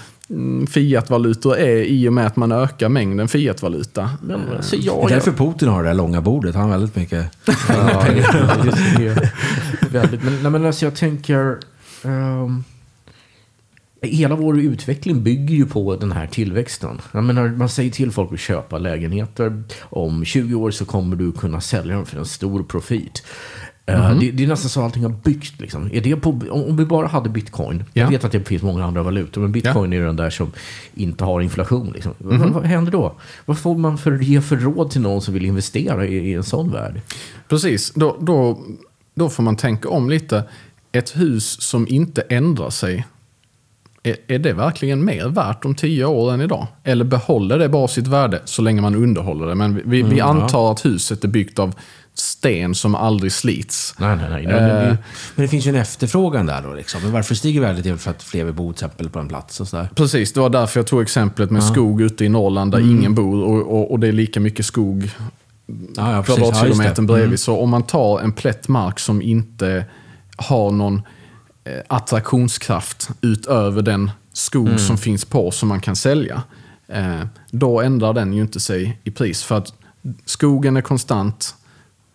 fiatvalutor är i och med att man ökar mängden fiatvaluta. Men, alltså, Det ja, är därför ja. Putin har det där långa bordet. Han har väldigt mycket... Ja, just det. Väldigt. Men, nej, men alltså jag tänker... ehm, hela vår utveckling bygger ju på den här tillväxten. Jag menar, man säger till folk att köpa lägenheter. Om 20 år så kommer du kunna sälja dem för en stor profit. Eh, det, det är nästan så allting har byggt. Liksom. Är det på, om, vi bara hade bitcoin. Jag Ja. vet att det finns många andra valutor. Men bitcoin är den där som inte har inflation. Liksom. Vad, vad händer då? Vad får man för, ge för råd till någon som vill investera i, i en sån värld? Precis, då, då, då får man tänka om lite. Ett hus som inte ändrar sig, är, är det verkligen mer värt om tio år än idag? Eller behåller det bara sitt värde så länge man underhåller det? Men vi, vi, vi antar att huset är byggt av sten som aldrig slits. Nej, nej, nej. Eh. Men det finns ju en efterfrågan där då. Liksom. Men varför stiger värdet? Det är för att fler vill bo till exempel på en plats och sådär. Precis, det var därför jag tog exemplet med skog ute i Norrland där ingen bor och, och, och det är lika mycket skog Ja, ja. Ja, kvadratkilometern det. bredvid. Så om man tar en plätt mark som inte har någon eh, attraktionskraft utöver den skog som finns på som man kan sälja. Eh, då ändrar den ju inte sig i pris. För att skogen är konstant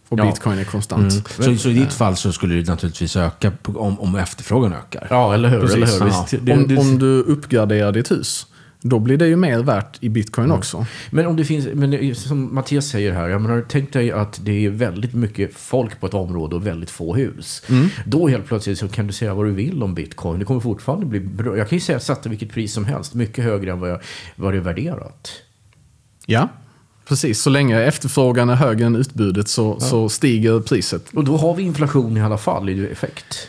och Ja. bitcoin är konstant. Så, så i ditt fall så skulle det naturligtvis öka om, om efterfrågan ökar. Ja, eller hur? Precis. Eller hur? Ja. Visst, det- om, det- om du uppgraderar ditt hus, då blir det ju mer värt i bitcoin också. Men om det finns, men som Mattias säger här, jag menar, tänk dig att det är väldigt mycket folk på ett område och väldigt få hus. Då helt plötsligt så kan du säga vad du vill om bitcoin. Det kommer fortfarande bli bra. Jag kan ju säga sätta vilket pris som helst, mycket högre än vad, jag, vad det är värderat. Ja, precis. Så länge efterfrågan är högre än utbudet så, så stiger priset. Och då har vi inflation i alla fall i effekt.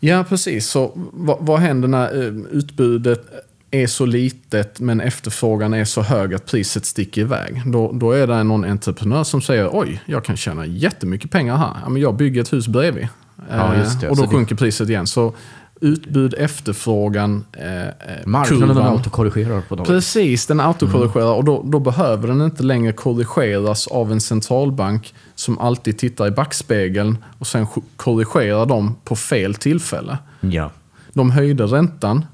Ja, precis. Så vad, vad händer när eh, utbudet är så litet men efterfrågan är så hög att priset sticker iväg? Då, då är det någon entreprenör som säger oj, jag kan tjäna jättemycket pengar här. Ja, jag bygger ett hus bredvid. Ja. Eh, och då sjunker priset igen. Så utbud, efterfrågan, eh, eh, Marknaden kurvan. autokorrigerar på dem. Precis, den autokorrigerar och då, då behöver den inte längre korrigeras av en centralbank som alltid tittar i backspegeln och sen korrigerar dem på fel tillfälle. Ja. De höjde räntan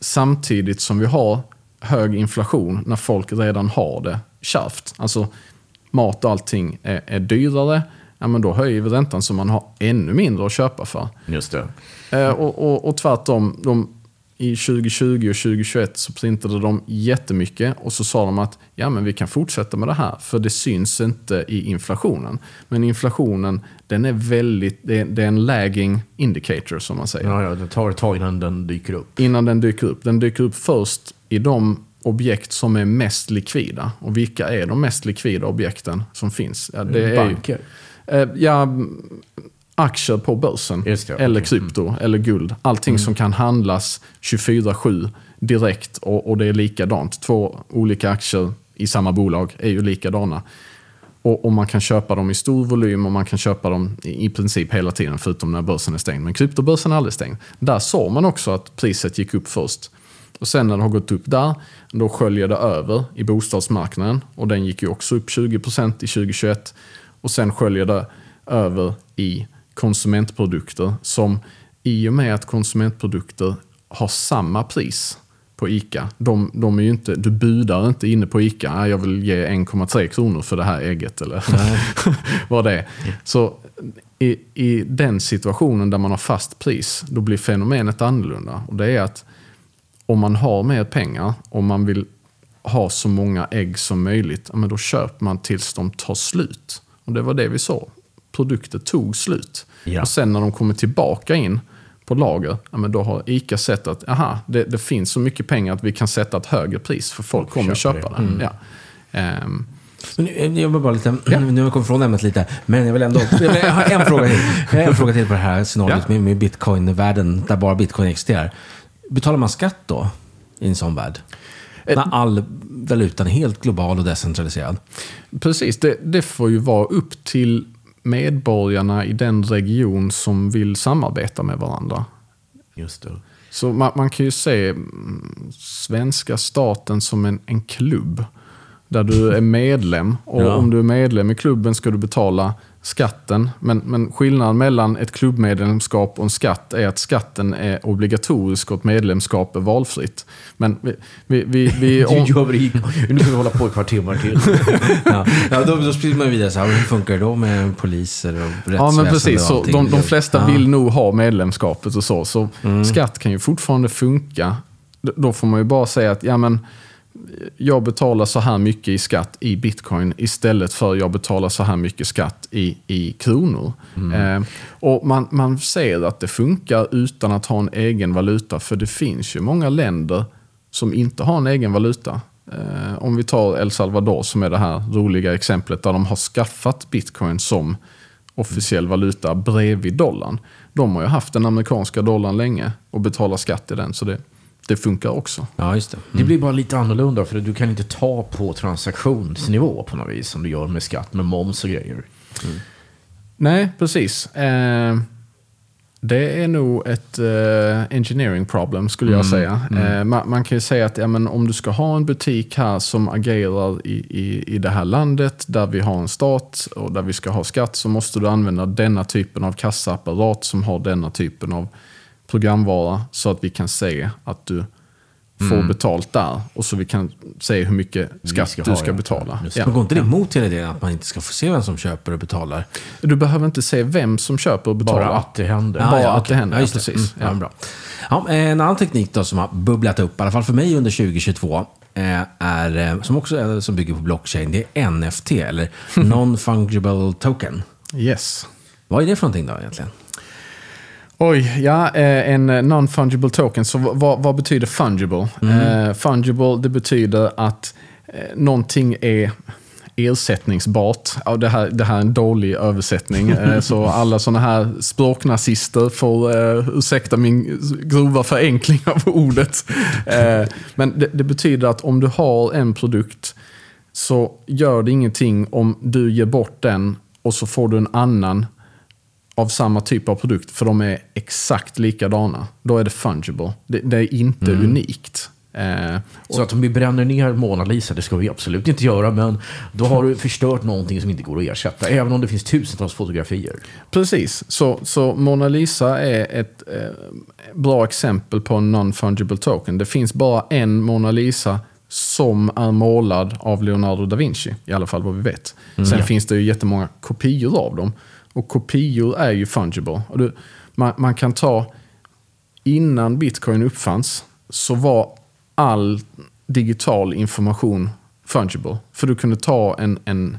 samtidigt som vi har hög inflation när folk redan har det kärvt. Alltså mat och allting är, är dyrare, ja, men då höjer vi räntan så man har ännu mindre att köpa för. Just det. Eh, och, och, och tvärtom, de, i 2020 och 2021 så printade de jättemycket och så sa de att ja, men vi kan fortsätta med det här för det syns inte i inflationen. Men inflationen, den är väldigt, det är, det är en lagging indicator som man säger. Ja, ja, det tar ett tag innan den dyker upp. Innan den dyker upp. Den dyker upp först i de objekt som är mest likvida. Och vilka är de mest likvida objekten som finns? Ja, det är ju, Banker. Eh, ja, mm, aktier på börsen. Det, eller. Mm. krypto, eller guld. Allting som kan handlas 24-7 direkt och, och det är likadant. Två olika aktier i samma bolag är ju likadana. Och, och man kan köpa dem i stor volym och man kan köpa dem i, i princip hela tiden förutom när börsen är stängd. Men kryptobörsen är aldrig stängd. Där såg man också att priset gick upp först. Och sen när det har gått upp där, då sköljer det över i bostadsmarknaden. Och den gick ju också upp 20% i 2021. Och sen sköljer det över i konsumentprodukter som i och med att konsumentprodukter har samma pris på ICA. De, de är ju inte, du budar inte inne på ICA, "Ah, jag vill ge 1,3 kronor för det här ägget eller vad det är. Så i, i den situationen där man har fast pris, då blir fenomenet annorlunda. Och det är att om man har mer pengar, om man vill ha så många ägg som möjligt, men då köper man tills de tar slut. Och det var det vi såg. Produkter tog slut. Ja. Och sen när de kommer tillbaka in på lager, ja, men då har ICA sett att aha, det, det finns så mycket pengar att vi kan sätta ett högre pris för folk kommer att köper köpa det. Ja. Ehm, Men nu- Jag vill bara lite, Nu har jag kommit från ämnet lite, men jag vill ändå... Jag har en fråga till. Jag har en fråga till på det här scenariot Ja. med, med bitcoin-världen, där bara bitcoin existerar. Betalar man skatt då, i en sån värld? När all valutan är helt global och decentraliserad. Precis, det, det får ju vara upp till medborgarna i den region som vill samarbeta med varandra. Just det. Så man, man kan ju se mm, svenska staten som en, en klubb. Där du är medlem. Och Ja. om du är medlem i klubben ska du betala skatten. Men, men skillnaden mellan ett klubbmedlemskap och en skatt är att skatten är obligatorisk och ett medlemskap är valfritt. Men vi... vi, vi, vi om, nu ska vi hålla på ett par timmar till. Ja, ja då, då sprider man vidare så här, hur funkar det då med poliser och rättsväsende Ja, men precis. Så de, de flesta Ja. vill nog ha medlemskapet och så. Så skatt kan ju fortfarande funka. Då får man ju bara säga att ja, men, jag betalar så här mycket i skatt i bitcoin istället för jag betalar så här mycket skatt i, i kronor. Eh, och man, man ser att det funkar utan att ha en egen valuta. För det finns ju många länder som inte har en egen valuta. Eh, om vi tar El Salvador som är det här roliga exemplet där de har skaffat bitcoin som officiell valuta bredvid dollarn. De har ju haft den amerikanska dollarn länge och betalar skatt i den. Så det, det funkar också. Ja, just det. Det blir bara lite annorlunda för du kan inte ta på transaktionsnivå på något vis som du gör med skatt med moms och grejer. Nej, precis. Eh, det är nog ett eh, engineering problem skulle jag säga. Eh, man, man kan ju säga att ja, men om du ska ha en butik här som agerar i, i, i det här landet där vi har en stat och där vi ska ha skatt så måste du använda denna typen av kassaapparat som har denna typen av programvara så att vi kan se att du får betalt där och så vi kan se hur mycket skatt ska du ha, ska ja. betala. Just Ja. Men går inte det emot hela idén att man inte ska få se vem som köper och betalar? Du behöver inte se vem som köper och betalar. Bara att det händer. Ja, Bara att okej. det händer, Ja, just ja, det. precis. Mm, ja. Ja. bra. Ja, en annan teknik då som har bubblat upp, i alla fall för mig under 2022, eh, är, eh, som också är, som bygger på blockchain, det är NFT, eller Non-Fungible Token. Yes. Vad är det för någonting då egentligen? Oj, ja, eh, en eh, non-fungible token. Så vad, vad betyder fungible? Eh, fungible, det betyder att eh, någonting är ersättningsbart. Ja, det, här, det här är en dålig översättning. Så alla sådana här språknazister får eh, ursäkta min grova förenkling av ordet. Eh, men det, det betyder att om du har en produkt så gör det ingenting om du ger bort den och så får du en annan av samma typ av produkt, för de är exakt likadana. Då är det fungible. Det, det är inte unikt. Eh, Så att om vi bränner ner Mona Lisa, det ska vi absolut inte göra, men då har du förstört någonting som inte går att ersätta, även om det finns tusentals fotografier. Precis, så, så Mona Lisa är ett eh, bra exempel på en non-fungible token. Det finns bara en Mona Lisa som är målad av Leonardo da Vinci, i alla fall vad vi vet. Sen finns det ju jättemånga kopior av dem. Och kopior är ju fungible. Du, man, man kan ta, innan bitcoin uppfanns, så var all digital information fungible. För du kunde ta en, en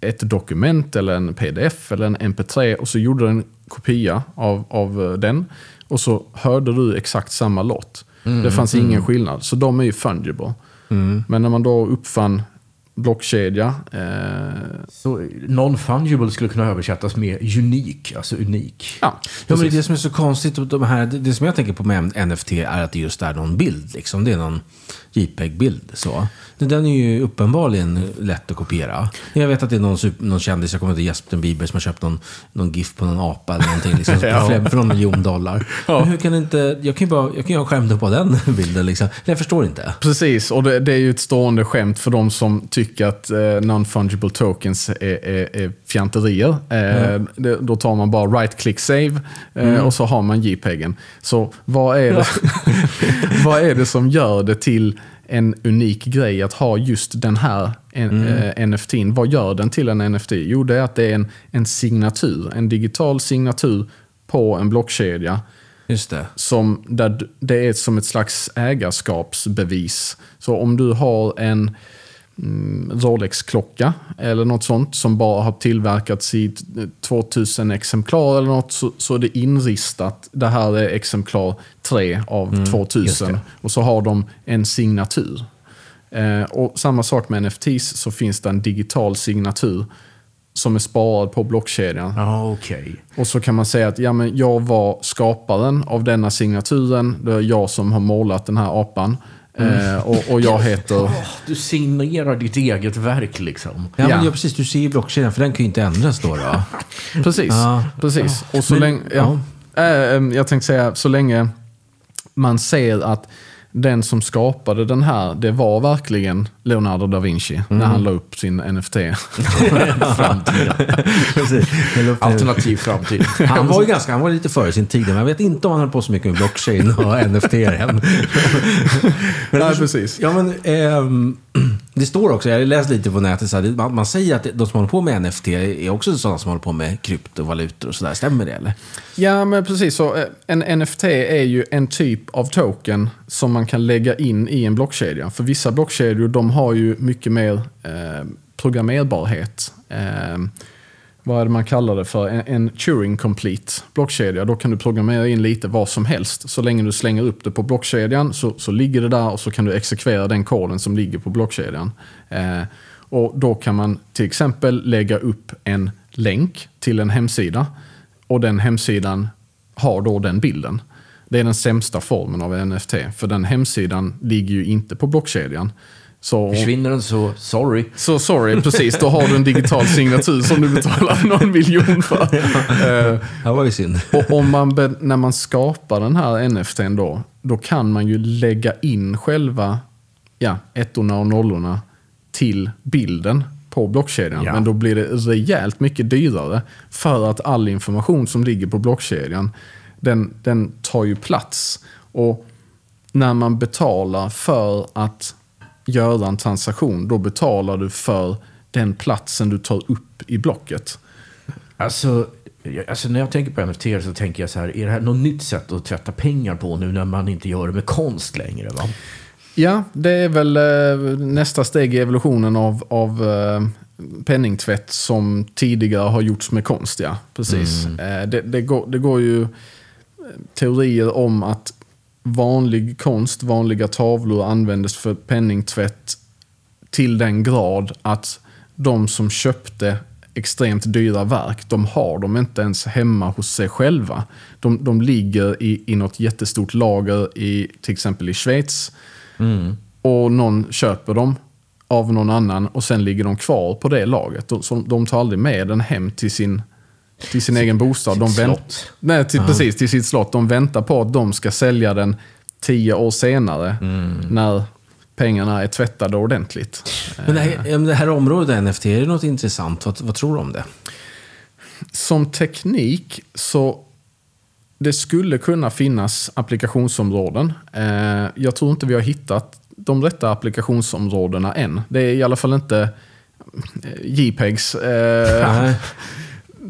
ett dokument eller en pdf eller en mp3 och så gjorde du en kopia av, av eh, den och så hörde du exakt samma låt. det fanns ingen skillnad, så de är ju fungible. Men när man då uppfann blockkedja, eh, Så non-fungible skulle kunna översättas med unik, alltså unik. ja, Ja, men det, är det som är så konstigt, de här, det, det som jag tänker på med NFT är att det just är någon bild. Liksom. Det är någon JPEG-bild. Så. Den- är ju uppenbarligen lätt att kopiera. Jag vet att det är någon, super, någon kändis, jag kommer inte Justin Bieber, som har köpt någon, någon GIF på någon apa eller någonting. Liksom, Ja. för, någon miljon dollar. Men hur kan inte, jag kan ju bara, jag kan ju ha skärmdump på den bilden. Liksom. Jag förstår inte. Precis, och det, det är ju ett stående skämt för de som tycker att eh, non-fungible tokens är, är, är fjanterier. Eh, det, då tar man bara right-click save eh, och så har man JPEGen. Så vad är, det, vad är det som gör det till en unik grej att ha just den här en, eh, NFTn? Vad gör den till en NFT? Jo, det är att det är en, en signatur, en digital signatur på en blockkedja Just det. som där det är som ett slags ägarskapsbevis. Så om du har en, mm, Rolex-klocka eller något sånt som bara har tillverkats i 2000 exemplar eller något så, så är det inristat. Det här är exemplar 3 av 2000 och så har de en signatur. Eh, och samma sak med NFTs så finns det en digital signatur som är sparad på blockkedjan. Ja, okej. Och så kan man säga att ja, men jag var skaparen av denna signaturen. Det är jag som har målat den här apan. Eh, och, och jag heter... Du signerar ditt eget verk liksom. Ja, men Ja. ja, precis. Du ser ju blockkedjan, för den kan ju inte ändras då. då. Precis. Ja. precis. Och så Men- länge... Ja, eh, jag tänkte säga, så länge man ser att den som skapade den här, det var verkligen Leonardo da Vinci när han la upp sin NFT. Framtiden. Alternativ framtid. Han var ju ganska, han var lite före sin tid, men jag vet inte om han höll på så mycket med blockchain och NFT än. Men Nej, precis. Ja, men, ehm, det står också, jag läste lite på nätet, så här, man, man säger att de som håller på med NFT är också sådana som håller på med kryptovalutor och sådär. Stämmer det eller? Ja, men precis. Så, eh, en NFT är ju en typ av token som man kan lägga in i en blockkedja. För vissa blockkedjor de har ju mycket mer eh, programmerbarhet. Eh, vad är det man kallar det för? En, en Turing Complete blockkedja. Då kan du programmera in lite vad som helst. Så länge du slänger upp det på blockkedjan så, så ligger det där och så kan du exekvera den koden som ligger på blockkedjan. Eh, och då kan man till exempel lägga upp en länk till en hemsida. Och den hemsidan har då den bilden. Det är den sämsta formen av NFT. För den hemsidan ligger ju inte på blockkedjan. Så, Försvinner den så, sorry. så sorry, precis. Då har du en digital signatur som du betalar någon miljon för. Eh, Det var ju synd. och om man, när man skapar den här NFTn då, då kan man ju lägga in själva ja, ettorna och nollorna till bilden på blockkedjan. Ja. Men då blir det rejält mycket dyrare för att all information som ligger på blockkedjan, den, den tar ju plats. Och när man betalar för att göra en transaktion, då betalar du för den platsen du tar upp i blocket. Alltså, alltså, när jag tänker på NFT så tänker jag så här, är det här något nytt sätt att tvätta pengar på nu när man inte gör det med konst längre? Va? Ja, det är väl eh, nästa steg i evolutionen av, av eh, penningtvätt som tidigare har gjorts med konst. Ja, precis. Eh, det, det, går, det går ju teorier om att vanlig konst, vanliga tavlor användes för penningtvätt till den grad att de som köpte extremt dyra verk, de har dem inte ens hemma hos sig själva. De, de ligger i, i något jättestort lager i till exempel i Schweiz. Och någon köper dem av någon annan och sen ligger de kvar på det lagret. De, de tar aldrig med den hem till sin, till sin egen bostad. De vänt-. Nej, till, precis. Till sitt slott. De väntar på att de ska sälja den tio år senare. När pengarna är tvättade ordentligt. Men det här, det här området NFT, är det något intressant? Vad, vad tror du om det? Som teknik så det skulle kunna finnas applikationsområden. Eh, jag tror inte vi har hittat de rätta applikationsområdena än. Det är i alla fall inte eh, JPEGs.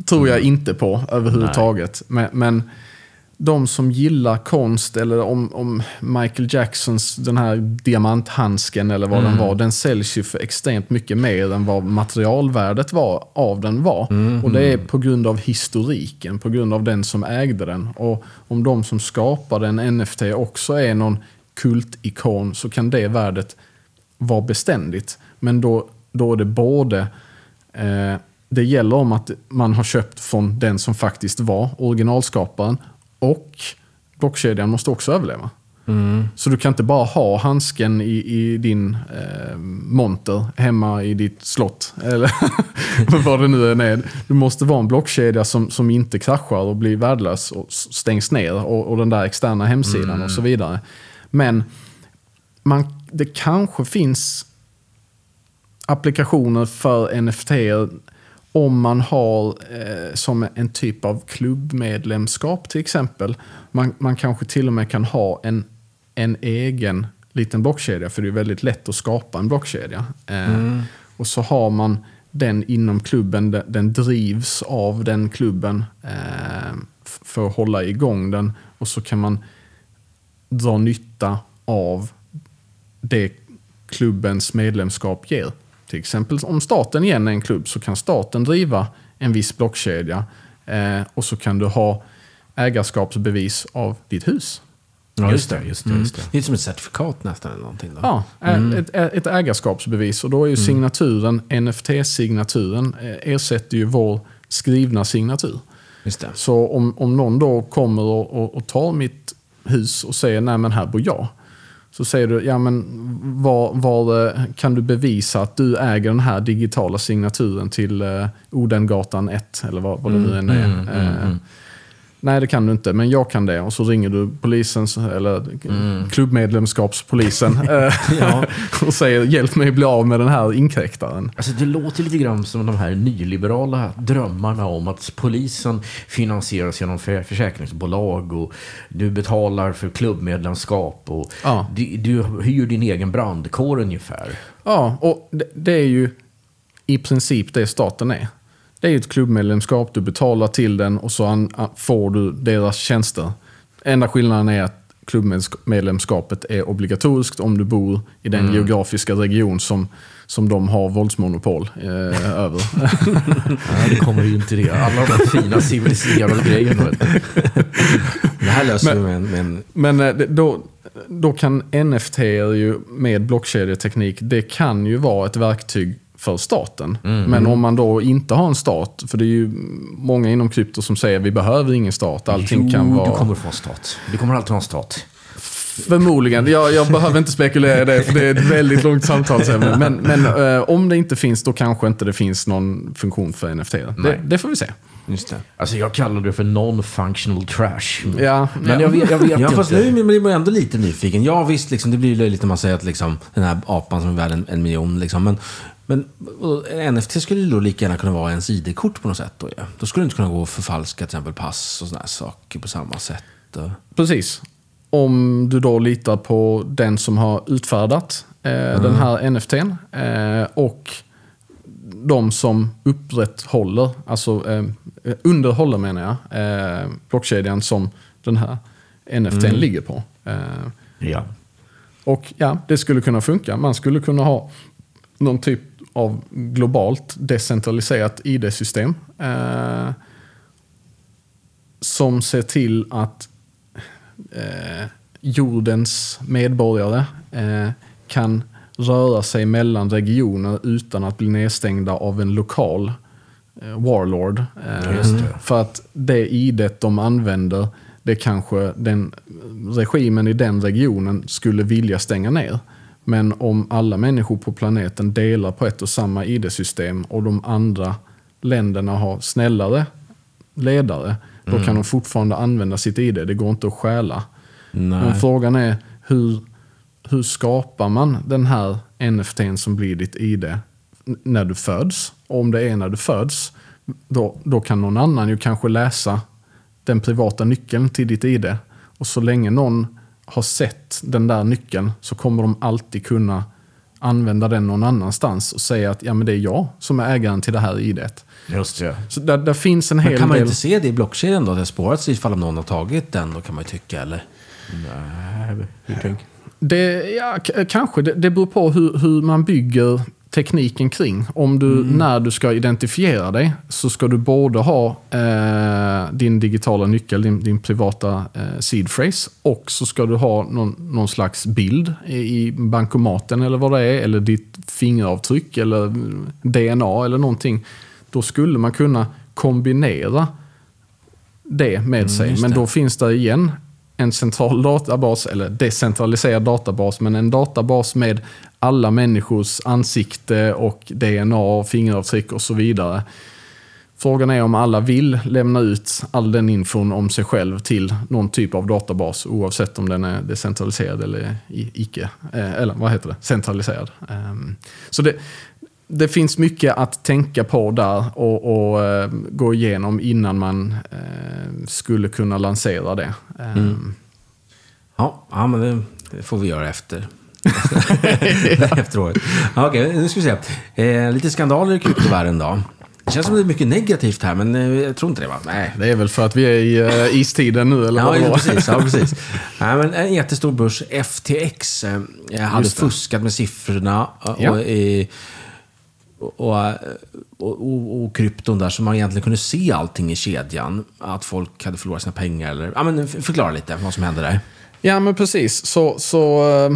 Tror jag inte på överhuvudtaget. Men, men de som gillar konst, eller om, om Michael Jacksons den här diamanthandsken eller vad den var, den säljs ju för extremt mycket mer än vad materialvärdet var, av den var. Och det är på grund av historiken, på grund av den som ägde den. Och om de som skapade en NFT också är någon kultikon så kan det värdet vara beständigt. Men då, då är det både eh, det gäller om att man har köpt från den som faktiskt var originalskaparen och blockkedjan måste också överleva. Så du kan inte bara ha handsken i, i din eh, monter hemma i ditt slott. Eller vad det nu än är. Du måste vara en blockkedja som, som inte kraschar och blir värdelös och stängs ner. Och, och den där externa hemsidan och så vidare. Men man, det kanske finns applikationer för NFT om man har eh, som en typ av klubbmedlemskap till exempel. Man, man kanske till och med kan ha en, en egen liten blockkedja, för det är väldigt lätt att skapa en blockkedja. Eh, Och så har man den inom klubben, den, den drivs av den klubben eh, för att hålla igång den. Och så kan man dra nytta av det klubbens medlemskap ger. Till exempel om staten igen är en klubb så kan staten driva en viss blockkedja eh, och så kan du ha ägarskapsbevis av ditt hus. Ja, just det. Just det, just det. Det är som ett certifikat nästan eller någonting. Då. Ja, ä- ett, ä- ett ägarskapsbevis. Och då är ju signaturen, NFT-signaturen, eh, ersätter ju vår skrivna signatur. Just det. Så om, om någon då kommer och, och, och tar mitt hus och säger nej men här bor jag. Så säger du, ja men var, var eh, kan du bevisa att du äger den här digitala signaturen till eh, Odengatan 1 eller vad, vad det nu än är. Eh, Nej, det kan du inte, men jag kan det. Och så ringer du polisen, eller klubbmedlemskapspolisen, eh, och säger hjälp mig bli av med den här inkräktaren. Alltså det låter lite grann som de här nyliberala drömmarna om att polisen finansieras genom för- försäkringsbolag och du betalar för klubbmedlemskap och Ja. du, du hyr din egen brandkår ungefär. Ja, och det, det är ju i princip det staten är. Det är ett klubbmedlemskap, du betalar till den och så får du deras tjänster. Enda skillnaden är att klubbmedlemskapet är obligatoriskt om du bor i den geografiska region som, som de har våldsmonopol eh, över. Nej, det kommer ju inte det. Alla de fina civiliserade grejerna. Det här löser vi med en, med en Men eh, då, då kan NFT ju med blockkedjeteknik, det kan ju vara ett verktyg för staten. Men om man då inte har en stat, för det är ju många inom krypto som säger vi behöver ingen stat, allting jo, kan vara... du kommer få en stat. Du kommer alltid ha en stat. Förmodligen, jag, jag behöver inte spekulera i det för det är ett väldigt långt samtalsämne. Men, men eh, om det inte finns, då kanske inte det finns någon funktion för NFT. Det, det får vi se. Just det. Alltså jag kallar det för non-functional trash. Ja, Men ja. jag vet, jag vet Ja, fast inte. nu blir man ändå lite nyfiken. Ja, visst, liksom, det blir löjligt när man säger att liksom, den här apan som är värd en, en miljon. Liksom, men, men och, en NFT skulle då lika gärna kunna vara ens ID-kort på något sätt. Då, ja. då skulle det inte kunna gå att förfalska till exempel pass och sådana saker på samma sätt. Och... Precis. Om du då litar på den som har utfärdat eh, den här NFTn eh, och de som upprätthåller, alltså eh, underhåller menar jag, eh, blockkedjan som den här NFTn ligger på. Eh, Ja. och ja, det skulle kunna funka. Man skulle kunna ha någon typ av globalt decentraliserat ID-system. Eh, som ser till att eh, jordens medborgare eh, kan röra sig mellan regioner utan att bli nedstängda av en lokal eh, warlord. Eh, För att det idet de använder, det kanske den regimen i den regionen skulle vilja stänga ner. Men om alla människor på planeten delar på ett och samma ID-system och de andra länderna har snällare ledare, då kan de fortfarande använda sitt ID. Det går inte att stjäla. Men frågan är hur, hur skapar man den här NFTn som blir ditt ID när du föds? Och om det är när du föds, då, då kan någon annan ju kanske läsa den privata nyckeln till ditt ID. Och så länge någon har sett den där nyckeln så kommer de alltid kunna använda den någon annanstans och säga att ja, men det är jag som är ägaren till det här IDet. Just det. Så där, där finns en Men hel kan man del... inte se det i blockkedjan då? Det har spårats ifall om någon har tagit den, då kan man ju tycka. Eller? Nej, hur tänker Det, ja, kanske. Det, det beror på hur, hur man bygger tekniken kring. Om du, när du ska identifiera dig så ska du både ha eh, din digitala nyckel, din, din privata eh, seed phrase och så ska du ha någon, någon slags bild i, bankomaten eller vad det är, eller ditt fingeravtryck eller DNA eller någonting. Då skulle man kunna kombinera det med sig. just Men då finns det igen en central databas, eller decentraliserad databas, men en databas med alla människors ansikte och DNA, och fingeravtryck och så vidare. Frågan är om alla vill lämna ut all den infon om sig själv till någon typ av databas oavsett om den är decentraliserad eller icke. Eh, eller vad heter det? Centraliserad. Ehm, så det, det finns mycket att tänka på där och, och eh, gå igenom innan man eh, skulle kunna lansera det. Ehm, Ja, ja men det, det får vi göra efter. Efteråt. Okej, nu ska vi se. Eh, lite skandaler i kryptovärlden då. Det känns som det är mycket negativt här, men eh, jag tror inte det va? Nej. Det är väl för att vi är i uh, istiden nu, eller Ja, vad det var? precis. Ja, precis. Nej, men en jättestor börs, FTX, hade fuskat med siffrorna eh, Ja. och, eh, och, och, och, och, krypton där, så man egentligen kunde se allting i kedjan. Att folk hade förlorat sina pengar. Eller, ja, men förklara lite vad som hände där. Ja, men precis. Så, så eh,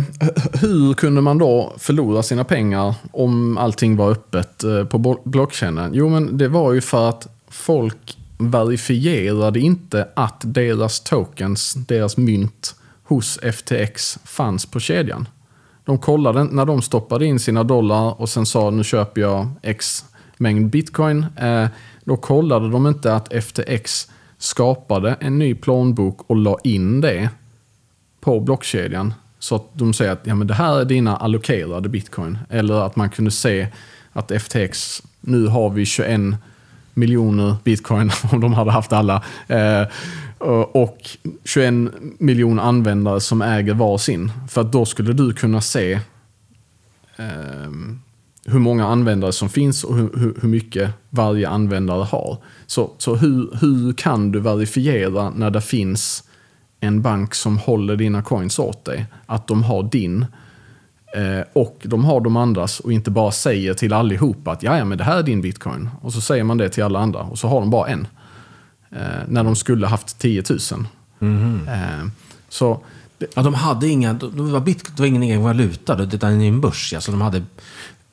hur kunde man då förlora sina pengar om allting var öppet eh, på blo- blockchainen? Jo, men det var ju för att folk verifierade inte att deras tokens, deras mynt hos FTX fanns på kedjan. De kollade när de stoppade in sina dollar och sen sa nu köper jag X mängd bitcoin. Eh, då kollade de inte att FTX skapade en ny plånbok och la in det på blockkedjan. Så att de säger att ja, men det här är dina allokerade bitcoin. Eller att man kunde se att FTX, nu har vi 21 miljoner bitcoin om de hade haft alla. Eh, Eh, och 21 miljoner användare som äger varsin. För att då skulle du kunna se eh, hur många användare som finns och hur, hur, mycket varje användare har. Så, så hur, hur kan du verifiera när det finns en bank som håller dina coins åt dig, att de har din eh, och de har de andras och inte bara säger till allihopa att ja, ja, men det här är din bitcoin. Och så säger man det till alla andra och så har de bara en. Eh, när de skulle haft 10 000. Eh, så Ja, de hade inga, de var bit, det var ingen egen valuta, är en börs. Alltså, de hade,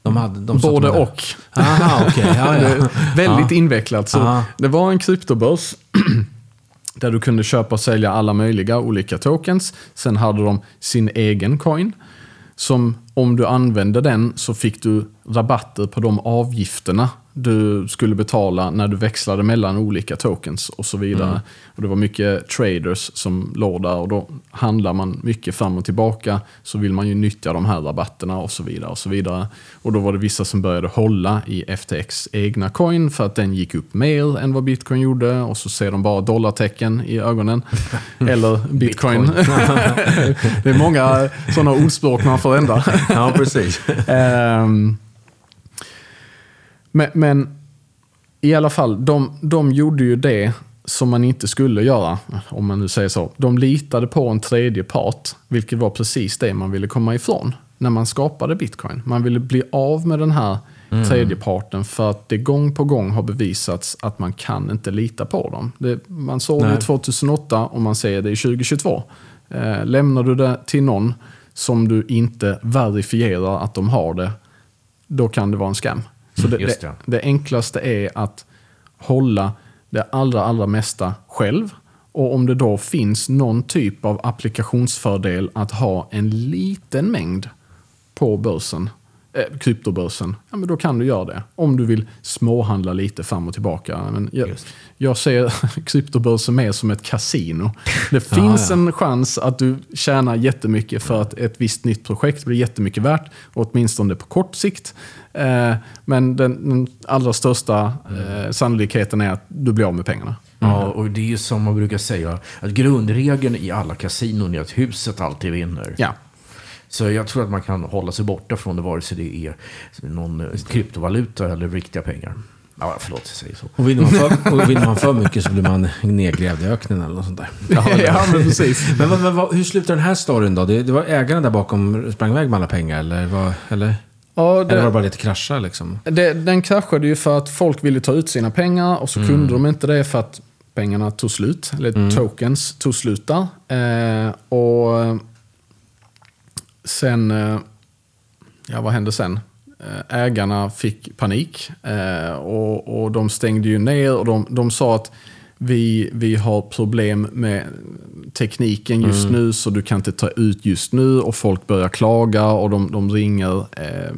de hade, de både de och. Aha, okej. Ja, ja. väldigt invecklat. Så. Det var en kryptobörs där du kunde köpa och sälja alla möjliga olika tokens. Sen hade de sin egen coin. Som om du använde den så fick du rabatter på de avgifterna du skulle betala när du växlade mellan olika tokens och så vidare. Och det var mycket traders som låg där och då handlar man mycket fram och tillbaka så vill man ju nyttja de här rabatterna och så vidare. Och så vidare. Och då var det vissa som började hålla i FTX egna coin för att den gick upp mer än vad bitcoin gjorde och så ser de bara dollartecken i ögonen. Eller bitcoin. det är många sådana ordspråk man får ändra. ja, precis. Ehm, men, men i alla fall, de, de gjorde ju det som man inte skulle göra, om man nu säger så. De litade på en tredje part, vilket var precis det man ville komma ifrån när man skapade bitcoin. Man ville bli av med den här tredje parten för att det gång på gång har bevisats att man kan inte lita på dem. Det, man såg det Nej. 2008 och man säger det i 2022. Eh, lämnar du det till någon som du inte verifierar att de har det, då kan det vara en scam. Så det, det, det. enklaste är att hålla det allra, allra mesta själv. Och om det då finns någon typ av applikationsfördel att ha en liten mängd på börsen, eh, kryptobörsen, ja, men då kan du göra det. Om du vill småhandla lite fram och tillbaka. Men jag, jag ser kryptobörsen mer som ett kasino. Det finns ja. en chans att du tjänar jättemycket för att ett visst nytt projekt blir jättemycket värt, åtminstone på kort sikt. Eh, men den, den allra största eh, sannolikheten är att du blir av med pengarna. Ja, och det är ju som man brukar säga, att grundregeln i alla kasinon är att huset alltid vinner. Ja. Så jag tror att man kan hålla sig borta från det, vare sig det är någon eh, kryptovaluta eller riktiga pengar. Ja, förlåt, jag säger så. Och vinner, man för, och vinner man för mycket så blir man nedgrävd i öknen eller något sånt där. Ja, men precis. Men vad, vad, hur slutar den här storyn då? Det, det var ägarna där bakom sprang iväg med alla pengar eller? Vad, eller? Ja, eller var det det, bara lite krascha liksom? det, den kraschade ju för att folk ville ta ut sina pengar och så kunde de inte det för att pengarna tog slut. Eller tokens tog slut där. Eh, och eh, sen, eh, ja vad hände sen? Eh, ägarna fick panik eh, och, och de stängde ju ner och de, de sa att vi, vi har problem med tekniken just nu så du kan inte ta ut just nu och folk börjar klaga och de, de ringer eh,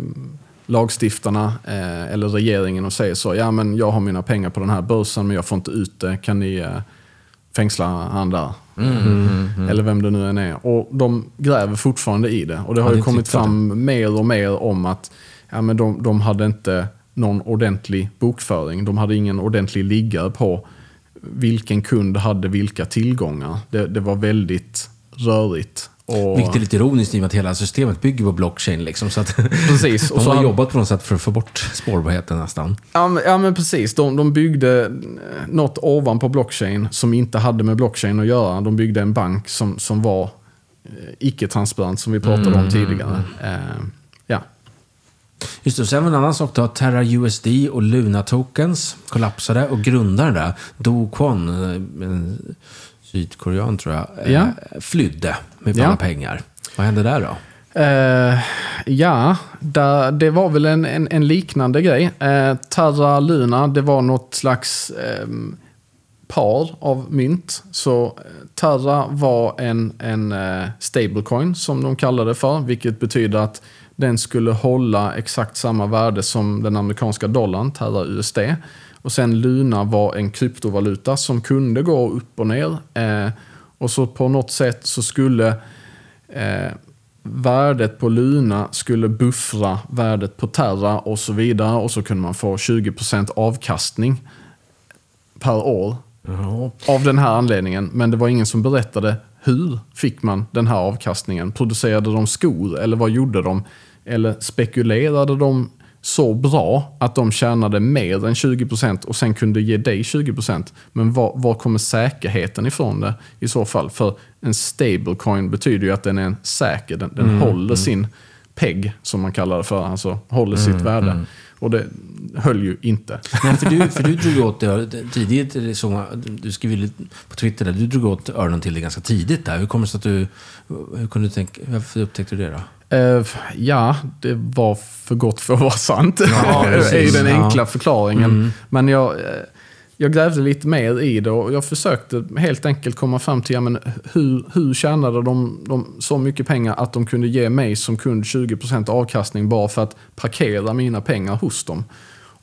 lagstiftarna eh, eller regeringen och säger så. Ja men jag har mina pengar på den här börsen men jag får inte ut det. Kan ni eh, fängsla han där? Eller vem det nu än är. Och de gräver fortfarande i det. Och det har ju kommit fram mer och mer om att ja, men de, de hade inte någon ordentlig bokföring. De hade ingen ordentlig liggare på vilken kund hade vilka tillgångar. Det, det var väldigt rörigt. Och, Vilket är lite ironiskt i och med att hela systemet bygger på blockchain. Liksom, så att Precis. de har hade- jobbat på något sätt för att få bort spårbarheten nästan. Ja men, ja, men precis. De, de byggde eh, något ovanpå blockchain som inte hade med blockchain att göra. De byggde en bank som, som var eh, icke-transparent som vi pratade om tidigare. Eh, ja. Just det, och sen var en annan sak då. Terra USD och Luna Tokens kollapsade och grundaren där, Do Kwon, eh, en sydkorean tror jag, eh, Ja. flydde med Ja. alla pengar. Vad hände där då? Eh, ja, där, det var väl en, en, en liknande grej. Eh, Terra Luna, det var något slags ehm, par av mynt. Så Terra var en, en eh, stablecoin som de kallade det för, vilket betyder att den skulle hålla exakt samma värde som den amerikanska dollarn, Terra USD. Och sen Luna var en kryptovaluta som kunde gå upp och ner. Eh, och så på något sätt så skulle eh, värdet på Luna skulle buffra värdet på Terra och så vidare. Och så kunde man få 20% avkastning per år av den här anledningen. Men det var ingen som berättade hur fick man den här avkastningen. Producerade de skor eller vad gjorde de? Eller spekulerade de så bra att de tjänade mer än 20% och sen kunde ge dig 20%. Men var, var kommer säkerheten ifrån det i så fall? För en stablecoin betyder ju att den är säker. Den, den håller sin peg, som man kallar det för. Alltså håller sitt värde. Och det höll ju inte. Nej, för du, för du drog åt det tidigt, så, du skrev ju på Twitter där, du drog åt öronen till det ganska tidigt där. Hur kommer det sig att du, hur kunde du tänka, varför upptäckte du det då? Eh, ja, det var för gott för att vara sant. Ja, är precis. den Ja. Mm. enkla förklaringen. Men jag, eh, jag grävde lite mer i det och jag försökte helt enkelt komma fram till ja, men hur, hur tjänade de, de så mycket pengar att de kunde ge mig som kund 20% avkastning bara för att parkera mina pengar hos dem.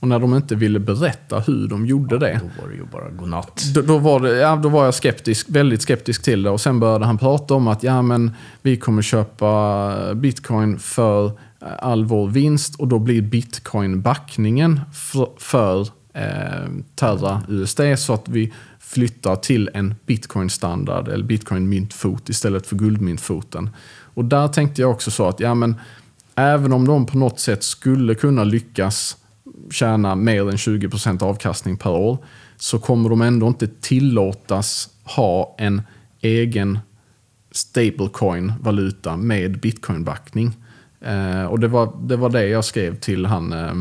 Och när de inte ville berätta hur de gjorde det. Då var det ju bara godnatt. Då, då, var det, ja, då var jag skeptisk, väldigt skeptisk till det. Och sen började han prata om att ja, men vi kommer köpa bitcoin för eh, all vår vinst och då blir bitcoin backningen för, för eh, Terra USD så att vi flyttar till en bitcoin-standard eller bitcoin-myntfot istället för guldmyntfoten. Och där tänkte jag också så att ja, men även om de på något sätt skulle kunna lyckas tjäna mer än 20% avkastning per år så kommer de ändå inte tillåtas ha en egen stablecoin-valuta med bitcoin-backning. Eh, och det var, det var det jag skrev till han eh,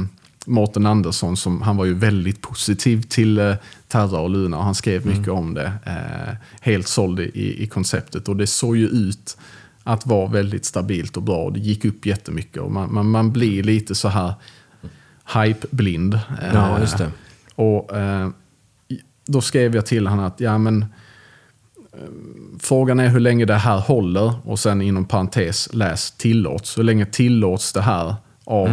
Mårten Andersson, som, han var ju väldigt positiv till eh, Terra och Luna och han skrev mycket om det. Eh, helt såld i, i konceptet och det såg ju ut att vara väldigt stabilt och bra det gick upp jättemycket och man, man, man blir lite så här hype-blind. Eh, Ja, just det. Och eh, då skrev jag till honom att ja, men, eh, frågan är hur länge det här håller och sen inom parentes läs tillåts. Hur länge tillåts det här av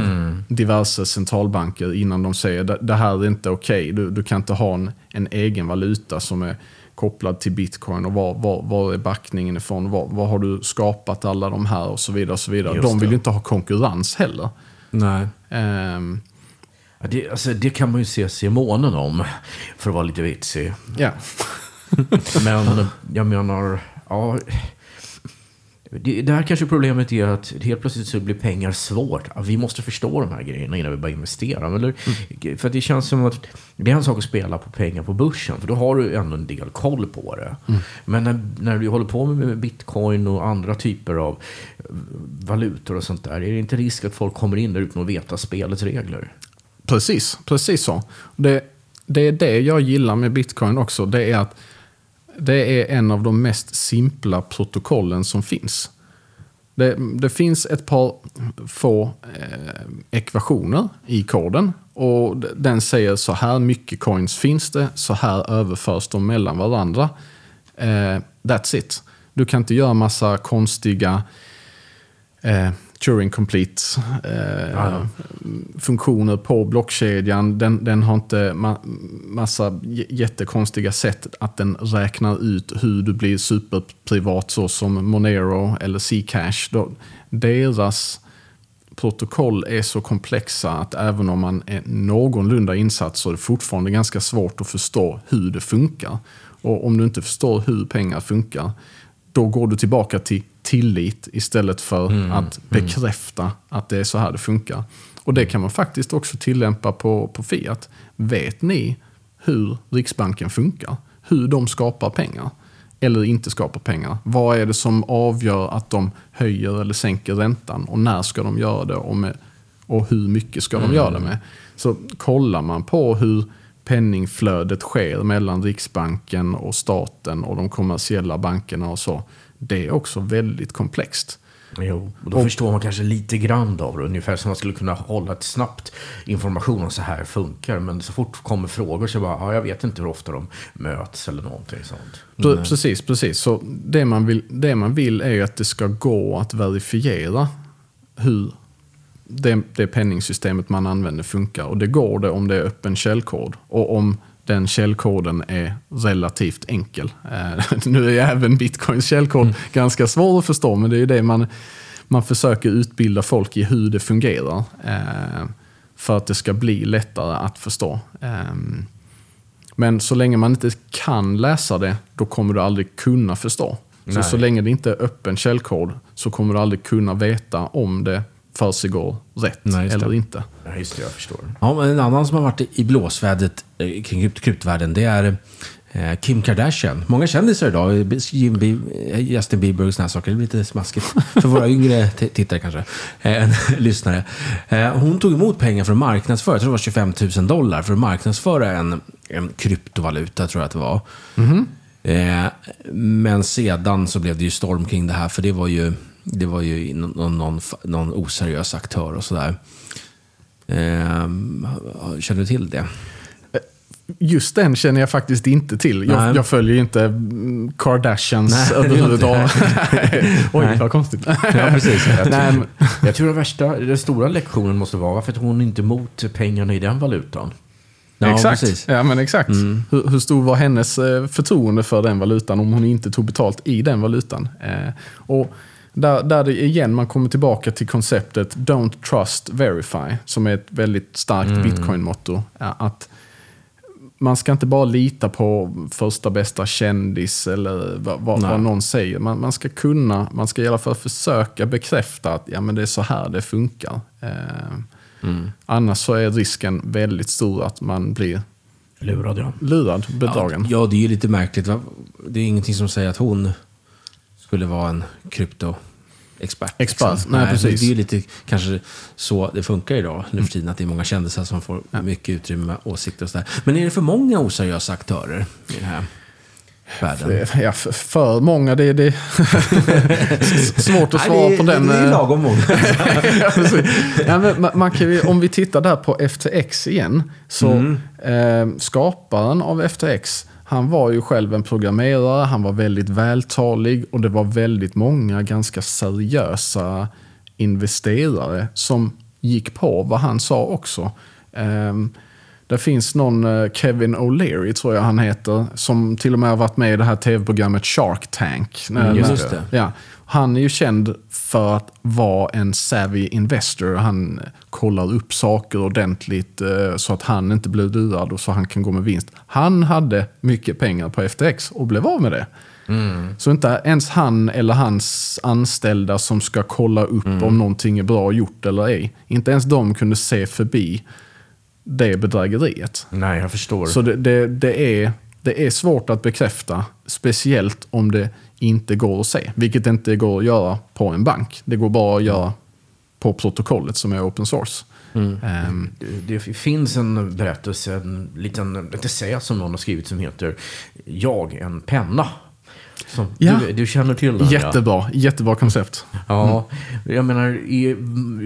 diverse centralbanker innan de säger det, här är inte okej. Du, du kan inte ha en, en egen valuta som är kopplad till bitcoin och var, var, var är backningen ifrån? Var, var har du skapat alla de här och så vidare. Och så vidare. Just De vill ju inte ha konkurrens heller. Nej. Ja, det, alltså, det kan man ju se sig i månen om, för att vara lite vitsig. ja. Men jag menar, ja... Det, det här kanske problemet är att helt plötsligt så blir pengar svårt. Vi måste förstå de här grejerna innan vi börjar investera. Eller, För att det känns som att det är en sak att spela på pengar på börsen. För då har du ändå en del koll på det. Men när, när du håller på med bitcoin och andra typer av valutor och sånt där. Är det inte risk att folk kommer in där utan att veta spelets regler? Precis, precis så. Det, det är det jag gillar med bitcoin också. Det är att det är en av de mest simpla protokollen som finns. Det, det finns ett par få eh, ekvationer i koden. Och den säger så här mycket coins finns det, så här överförs de mellan varandra. Eh, that's it. Du kan inte göra massa konstiga eh, Turing complete eh, funktioner på blockkedjan. Den, den har inte ma massa jättekonstiga sätt att den räknar ut hur du blir superprivat så som Monero eller Zcash. Deras protokoll är så komplexa att även om man är någorlunda insatt så är det fortfarande ganska svårt att förstå hur det funkar. Och om du inte förstår hur pengar funkar, då går du tillbaka till tillit istället för Mm, att bekräfta att det är så här det funkar. Och det kan man faktiskt också tillämpa på, på Fiat. Vet ni hur Riksbanken funkar? Hur de skapar pengar? Eller inte skapar pengar? Vad är det som avgör att de höjer eller sänker räntan? Och när ska de göra det? Och, med, och hur mycket ska de göra det med? Så kollar man på hur penningflödet sker mellan Riksbanken och staten och de kommersiella bankerna och så. Det är också väldigt komplext. Jo, och då förstår man kanske lite grann av det. Ungefär som man skulle kunna hålla ett snabbt information om så här funkar. Men så fort kommer frågor så bara, ja, jag vet inte hur ofta de möts eller någonting sånt. Pre- Precis, precis. Så det man, vill, det man vill är ju att det ska gå att verifiera hur det, det penningsystemet man använder funkar. Och det går det om det är öppen källkod. Och om den källkoden är relativt enkel. Eh, nu är ju även bitcoins källkod ganska svår att förstå, men det är ju det man, man försöker utbilda folk i hur det fungerar. Eh, för att det ska bli lättare att förstå. Ehm, men så länge man inte kan läsa det, då kommer du aldrig kunna förstå. Så, Nej. så länge det inte är öppen källkod så kommer du aldrig kunna veta om det försiggår rätt Nej, just det. eller inte. Ja, just det, jag förstår. Ja, men en annan som har varit i blåsvädret eh, kring krypt- kryptovärlden, det är eh, Kim Kardashian. Många kändisar idag, Jim Bie- eh, Justin Bieber och här saker. Det blir lite smaskigt för våra yngre tittare kanske, eh, än lyssnare. Eh, hon tog emot pengar för att marknadsföra, jag tror det var 25 000 dollar, för att marknadsföra en, en kryptovaluta, tror jag att det var. Eh, men sedan så blev det ju storm kring det här, för det var ju, det var ju någon, någon, någon oseriös aktör och sådär. Eh, känner du till det? Just den känner jag faktiskt inte till. Jag, jag följer ju inte mm, Kardashians överhuvudtaget. Oj, Nej. vad konstigt. Ja, precis. Jag Nej, tror, men- jag tror den värsta, den stora lektionen måste vara varför tog hon inte emot pengarna i den valutan? Ja, exakt. precis. Ja, men exakt. Hur, hur stor var hennes eh, förtroende för den valutan om hon inte tog betalt i den valutan? Eh, och där, där det igen, man kommer tillbaka till konceptet Don't trust, verify, som är ett väldigt starkt bitcoin-motto. Ja, Att man ska inte bara lita på första bästa kändis eller vad, vad, vad någon säger. Man, man ska kunna, man ska i alla fall försöka bekräfta att ja, men det är så här det funkar. Eh, Annars så är risken väldigt stor att man blir Lurad ja. lurad, bedragen. Ja, det är ju lite märkligt. va? Det är ingenting som säger att hon skulle vara en kryptoexpert. Expert, liksom. nej, precis. Det är ju lite kanske så det funkar idag nu för tiden. Att det är många kändisar som får mycket utrymme med åsikter och sådär. Men är det för många oseriösa aktörer i den här världen? Ja, för, för många, det är det S- svårt att Nej, svara det, på den. Det är eh, lagom många. ja, ja, men man, kan om vi tittar där på FTX igen. Så eh, skaparen av FTX, han var ju själv en programmerare, han var väldigt vältalig och det var väldigt många ganska seriösa investerare som gick på vad han sa också. Ehm, det finns någon, eh, Kevin O'Leary tror jag han heter, som till och med har varit med i det här tv-programmet Shark Tank. Mm, just det. Ja, han är ju känd för att vara en savvy investor. Han kollar upp saker ordentligt eh, så att han inte blir lurad och så han kan gå med vinst. Han hade mycket pengar på FTX och blev av med det. Så inte ens han eller hans anställda som ska kolla upp om någonting är bra gjort eller ej. Inte ens de kunde se förbi det bedrägeriet. Nej, jag förstår. Så det, det, det, är, det är svårt att bekräfta, speciellt om det inte går att se. Vilket inte går att göra på en bank. Det går bara att göra på protokollet som är open source. Ehm, Det finns en berättelse, en liten essä som någon har skrivit som heter Jag, en penna. Som, Ja. du, du känner till den? Ja. jättebra, jättebra koncept. Ja, jag menar, är,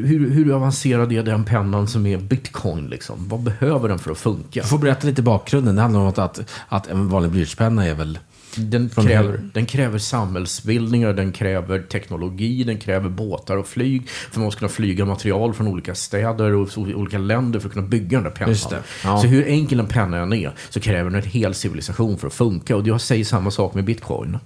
hur, hur avancerad är den pennan som är bitcoin? Liksom? Vad behöver den för att funka? Du får berätta lite bakgrunden. Det handlar om att, att, att en vanlig blyertspenna är väl... Den Från kräver, den kräver samhällsbildningar, den kräver teknologi, den kräver båtar och flyg. För man ska kunna flyga material från olika städer och olika länder för att kunna bygga den där pennan. Just det, ja. Så hur enkel en penna än är så kräver den en hel civilisation för att funka. Och jag säger samma sak med bitcoin.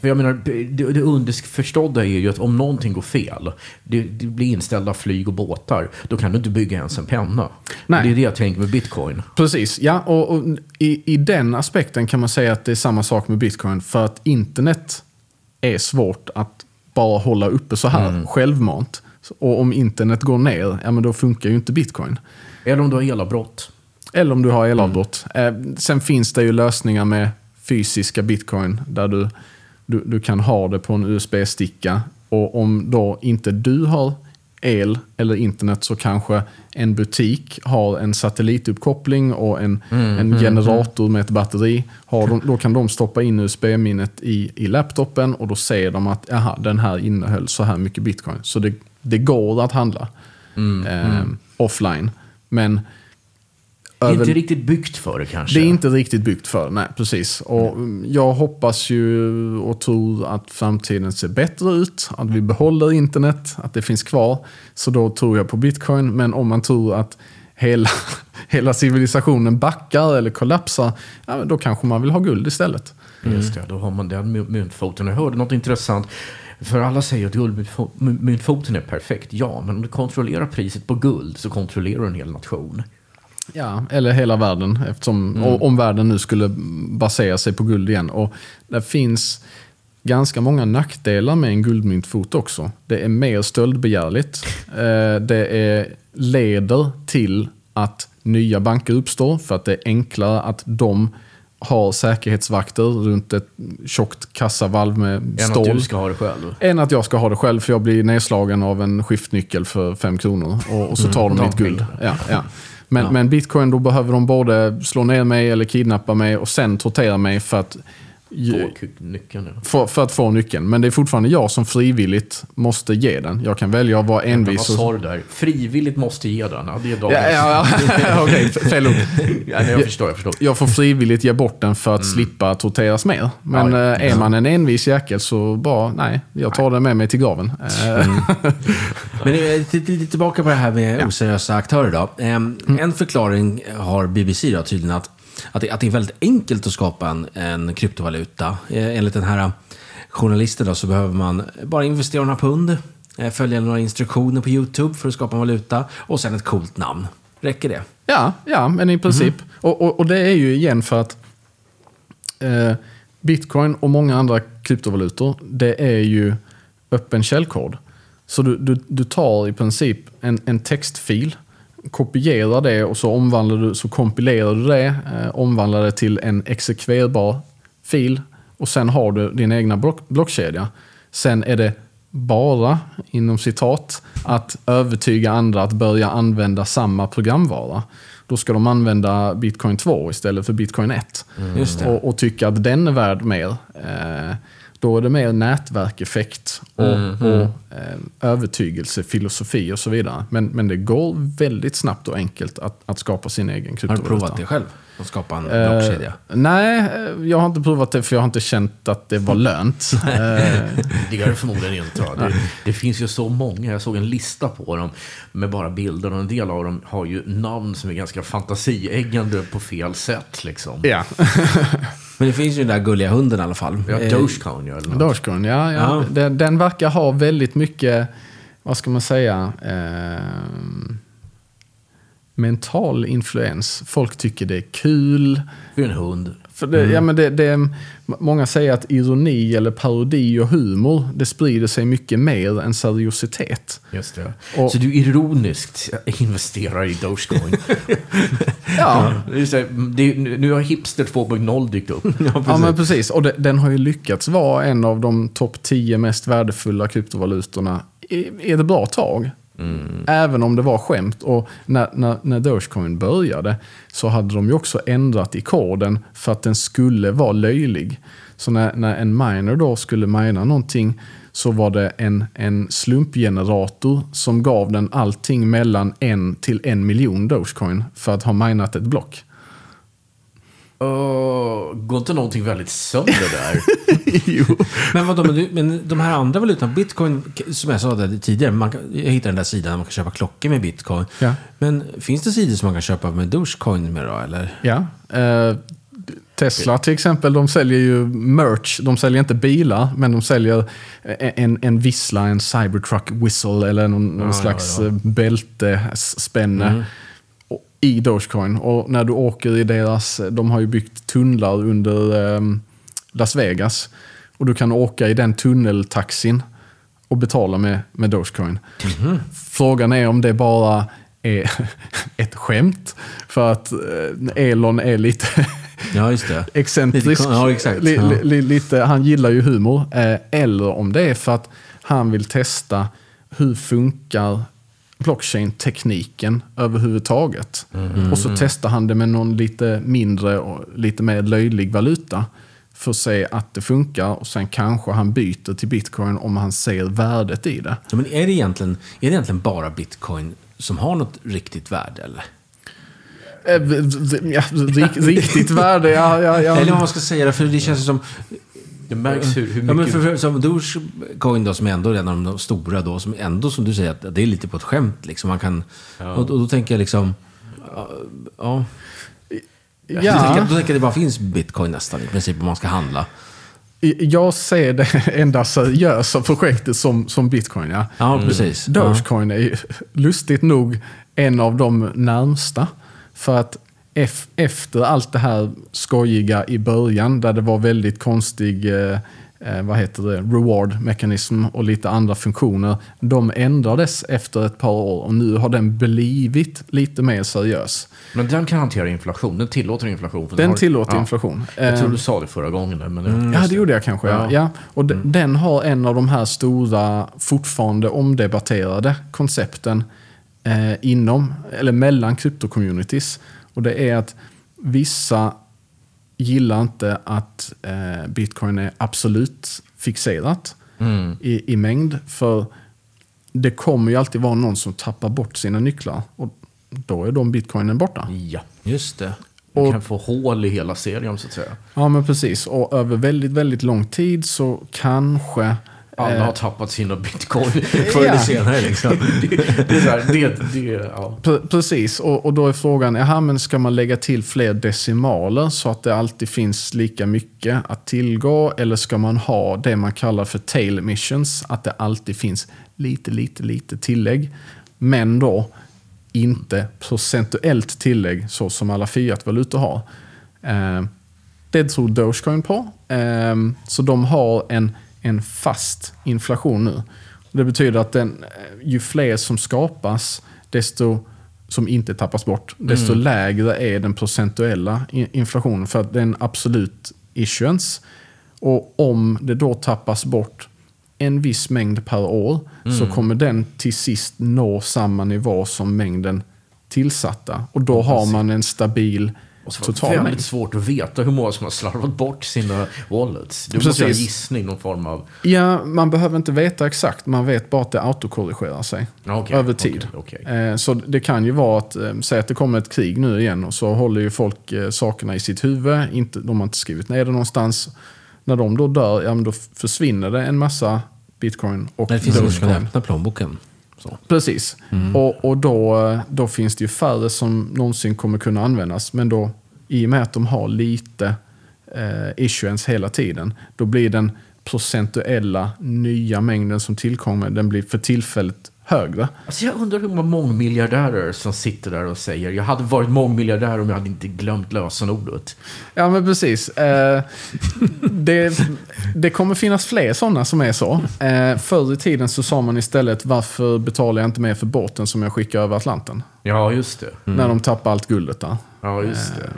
För jag menar, det, det underförstådda är ju att om någonting går fel, det, det blir inställda flyg och båtar, då kan du inte bygga ens en penna. Nej. Det är det jag tänker med bitcoin. Precis, ja. Och, och i, I den aspekten kan man säga att det är samma sak med bitcoin. För att internet är svårt att bara hålla uppe så här Mm. självmant. Och om internet går ner, ja men då funkar ju inte bitcoin. Eller om du har elavbrott. Eller om du har elavbrott. Eh, sen finns det ju lösningar med fysiska bitcoin där du, du, du kan ha det på en USB-sticka. Och om då inte du har el eller internet så kanske en butik har en satellituppkoppling och en, en generator med ett batteri. Har de, då kan de stoppa in USB-minnet i, i laptopen och då ser de att aha, den här innehöll så här mycket bitcoin. Så det, det går att handla eh, offline. Men Det är över- inte riktigt byggt för det kanske. det är inte riktigt byggt för det, nej precis. Och mm, jag hoppas ju och tror att framtiden ser bättre ut, att vi behåller internet, att det finns kvar. Så då tror jag på bitcoin, men om man tror att hela, hela civilisationen backar eller kollapsar, ja, då kanske man vill ha guld istället. Just det, då har man den my- myntfoten. Jag hörde något intressant. För alla säger att guldmyntfo- my- myntfoten är perfekt. Ja, men om du kontrollerar priset på guld så kontrollerar du en hel nation. Ja, eller hela världen, eftersom, o- om världen nu skulle basera sig på guld igen. Och det finns ganska många nackdelar med en guldmyntfot också. Det är mer stöldbegärligt. Eh, Det är, leder till att nya banker uppstår för att det är enklare att de har säkerhetsvakter runt ett tjockt kassavalv med Än att stål. du ska ha det själv. Än att jag ska ha det själv för jag blir nedslagen av en skiftnyckel för fem kronor. Och, och så tar de Ta mitt guld. Ja, ja. Men, Ja. men bitcoin, då behöver de både slå ner mig eller kidnappa mig och sen tortera mig för att, ju- nyckeln. ja. för, för att få nyckeln. Men det är fortfarande jag som frivilligt måste ge den. Jag kan välja att vara envis. vad sa du där? Frivilligt måste ge den. Ja, det är dagens... Ja, ja, ja. Okej, fel ord. Ja, nej, jag förstår, jag förstår. Jag får frivilligt ge bort den för att slippa torteras mer. Men Mm. Ja, ja. eh, är man en envis jäkel så bara, nej, jag tar den med mig till graven. Eh, Men eh, till- till- tillbaka på det här med oseriösa aktörer då. Ehm, En förklaring har BBC då tydligen att, att, det, att det är väldigt enkelt att skapa en, en kryptovaluta. Eh, Enligt den här journalisten då så behöver man bara investera några pund, eh, följa några instruktioner på YouTube för att skapa en valuta och sen ett coolt namn. Räcker det? Ja, ja men i princip. Och, och, och det är ju igen för att eh, bitcoin och många andra kryptovalutor, det är ju öppen källkod. Så du, du, du tar i princip en, en textfil, kopierar det och så omvandlar du, så kompilerar du det, eh, omvandlar det till en exekverbar fil och sen har du din egna block, blockkedja. Sen är det bara, inom citat, att övertyga andra att börja använda samma programvara. Då ska de använda bitcoin 2 istället för bitcoin 1. Just det. Och, och tycka att den är värd mer. Eh, då är det mer nätverkeffekt och, och eh, övertygelse, filosofi och så vidare. Men, men det går väldigt snabbt och enkelt att, att skapa sin egen Har du kryptovaluta. provat det själv? Att skapa en Eh, blockkedja? nej, eh, jag har inte provat det för jag har inte känt att det var lönt. Eh, Det gör det förmodligen inte. va? Det, det finns ju så många. Jag såg en lista på dem med bara bilder och en del av dem har ju namn som är ganska fantasieggande på fel sätt. Liksom. ja, Men det finns ju den där gulliga hunden i alla fall. Ja, Eh, Dogecoin ja, eller något. Dogecoin, ja. ja. Ja. Den, den verkar ha väldigt mycket, vad ska man säga, eh, mental influens. Folk tycker det är kul. För en hund. För det, Mm. ja, men det, det, många säger att ironi eller parodi och humor, det sprider sig mycket mer än seriositet. Just det. Och- Så du ironiskt investerar i Dogecoin. Ja, är här, det, nu har Hipster 2.0 dykt upp. ja men precis. Och den har ju lyckats vara en av de topp 10 mest värdefulla kryptovalutorna i, i ett bra tag. Även om det var skämt. Och när, när, när Dogecoin började så hade de ju också ändrat i koden för att den skulle vara löjlig. Så när, när en miner då skulle mina någonting så var det en, en slumpgenerator som gav den allting mellan en till en miljon Dogecoin för att ha minat ett block. Uh, går inte någonting väldigt sönder där? jo. Men vadå, men, du, men de här andra valutorna, bitcoin, som jag sa där tidigare, man kan, jag hittade den där sidan där man kan köpa klockor med bitcoin. Ja. Men finns det sidor som man kan köpa med Dogecoin med då, eller? Ja. Eh, Tesla till exempel, de säljer ju merch. De säljer inte bilar, men de säljer en, en vissla, en Cybertruck whistle eller någon, någon Ja, slags ja, ja. eh, bältespänne. Och- I Dogecoin. Och när du åker i deras, de har ju byggt tunnlar under ehm, Las Vegas. Och du kan åka i den tunneltaxin och betala med, med Dogecoin. Frågan är om det bara är ett skämt. För att eh, Elon är lite Ja, excentrisk. Ja, exakt. Li, li, lite, han gillar ju humor. Eh, eller om det är för att han vill testa hur funkar blockchain-tekniken överhuvudtaget. Mm. Och så testar han det med någon lite mindre och lite mer löjlig valuta. För att se att det funkar och sen kanske han byter till bitcoin om han ser värdet i det. Ja, men är det, egentligen, är det egentligen bara bitcoin som har något riktigt värde? Eller, Eh, ja, rik, riktigt värde, ja. ja, ja. eller vad man ska säga, för det känns som... Det märks hur, hur Ja, men mycket... för, för, som Dogecoin då, som är ändå en av de stora då, som ändå som du säger, att det är lite på ett skämt liksom. Man kan, och, och då tänker jag liksom... ja, Ja. Då, tänker, ja. jag- då tänker jag att det bara finns bitcoin nästan i princip om man ska handla. Jag ser det enda seriösa projektet som, som bitcoin. Ja. Ja, precis. Ja. Dogecoin är lustigt nog en av de närmsta. För att efter allt det här skojiga i början, där det var väldigt konstig eh, eh, vad heter det, reward mekanism och lite andra funktioner. De ändrades efter ett par år och nu har den blivit lite mer seriös. Men den kan hantera inflation. Den tillåter inflation. för Den har- tillåter ja. inflation. Jag tror Eh, du sa det förra gången. Men Ja, det gjorde jag kanske. Ja. Ja. Och de, Den har en av de här stora, fortfarande omdebatterade koncepten eh, inom, eller mellan kryptocommunities. Och det är att vissa gillar inte att eh, bitcoin är absolut fixerat i, i mängd. För det kommer ju alltid vara någon som tappar bort sina nycklar. Och då är de bitcoinen borta. Ja. Just det. Du Och- kan få hål i hela serien så att säga. Ja, men precis. Och över väldigt, väldigt lång tid så kanske... Alla eh, har tappat sina bitcoin förr eller senare. Liksom. det, det här, det, det, ja. Pre- Precis, och, och då är frågan, jaha, men ska man lägga till fler decimaler så att det alltid finns lika mycket att tillgå? Eller ska man ha det man kallar för tail missions, att det alltid finns lite, lite, lite tillägg. Men då inte procentuellt tillägg så som alla fiat-valutor har. Eh, det tror Dogecoin på. Eh, så de har en, en fast inflation nu. Det betyder att den, eh, ju fler som skapas, desto som inte tappas bort, desto lägre är den procentuella inflationen. För att det är en absolut issuance. Och om det då tappas bort en viss mängd per år så kommer den till sist nå samma nivå som mängden tillsatta. Och då har man en stabil Och så var det väldigt svårt att veta hur många som har slarvat bort sina wallets. Du måste ha en gissning, någon form av... Ja, man behöver inte veta exakt. Man vet bara att det autokorrigerar sig Ja, okej, över tid. okej, Eh, Så det kan ju vara att, eh, säg att det kommer ett krig nu igen och så håller ju folk eh, sakerna i sitt huvud. Inte, de har inte skrivit ner det någonstans. När de då dör, ja men då försvinner det en massa bitcoin och Det finns ingen som kan öppna plånboken. Så. Precis. Och, och då, då finns det ju färre som någonsin kommer kunna användas. Men då, i och med att de har lite eh, issuance hela tiden, då blir den procentuella nya mängden som tillkommer, den blir för tillfället högre. Alltså jag undrar hur många mångmiljardärer som sitter där och säger jag hade varit mångmiljardär om jag hade inte glömt lösenordet. Ja, men precis. Eh, det, det kommer finnas fler sådana som är så. Eh, förr i tiden så sa man istället varför betalar jag inte mer för båten som jag skickar över Atlanten? Ja, just det. När de tappar allt guldet där. Ja, just det.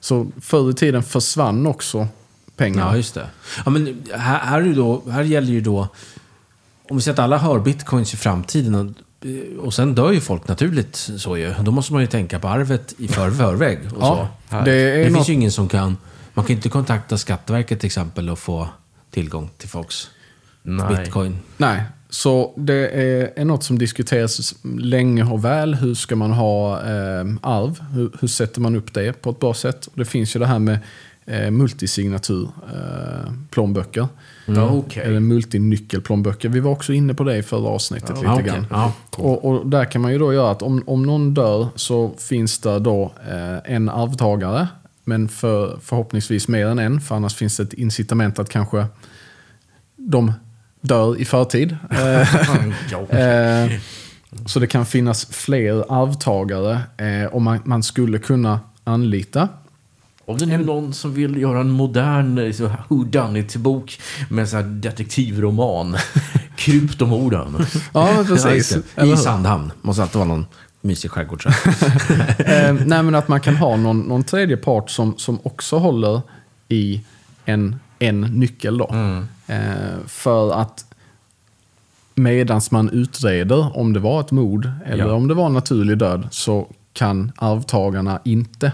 Så förr i tiden försvann också pengar. Ja, just det. Ja, men här, här, är då, här gäller ju då... Om vi säger att alla har bitcoins i framtiden och, och sen dör ju folk naturligt så ju. Då måste man ju tänka på arvet i för, förväg. Och Ja, så. det är det något- finns ju ingen som kan... Man kan inte kontakta Skatteverket till exempel och få tillgång till folks Nej. bitcoin. Nej, så det är, är något som diskuteras länge och väl. Hur ska man ha eh, arv? Hur, hur sätter man upp det på ett bra sätt? Och det finns ju det här med eh, multisignatur eh, plånböcker. Ja, okej. Eller multinyckelplånböcker. Vi var också inne på det i förra avsnittet lite Ja, okej. grann. Ja. Och, och där kan man ju då göra att om, om någon dör så finns det då eh, en arvtagare. Men för, förhoppningsvis mer än en, för annars finns det ett incitament att kanske de dör i förtid. Eh. Eh, så det kan finnas fler arvtagare eh, och man, man skulle kunna anlita. Om det nu är någon som vill göra en modern så, who done it-bok med en sån här detektivroman. Kryptomorden. Ja, precis. I? Sandhamn. Måste alltid vara någon mysig skärgård. eh, nej, men att man kan ha någon, någon tredje part som, som också håller i en, en nyckel. Då. Eh, för att medans man utreder om det var ett mord eller Ja. om det var en naturlig död så kan arvtagarna inte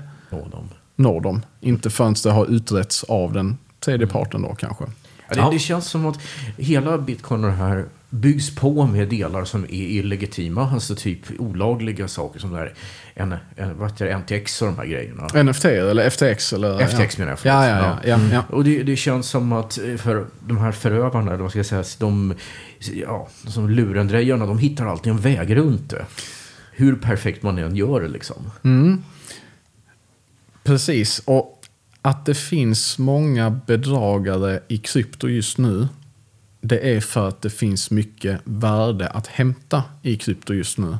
Nå, dem. Inte förrän det har utretts av den tredje parten då kanske. Ja, det, det känns som att hela bitcoin och det här byggs på med delar som är illegitima. Alltså typ olagliga saker som där en, en, vad heter det, NTX och de här grejerna. NFT eller FTX? Eller, FTX menar jag, förlåt. Ja, ja, ja. ja, ja. Och det, det känns som att eh, för de här förövarna, eller vad ska jag säga, de, ja, som lurendrejarna, de hittar alltid en väg runt det. Hur perfekt man än gör det liksom. Precis, och att det finns många bedragare i krypto just nu, det är för att det finns mycket värde att hämta i krypto just nu.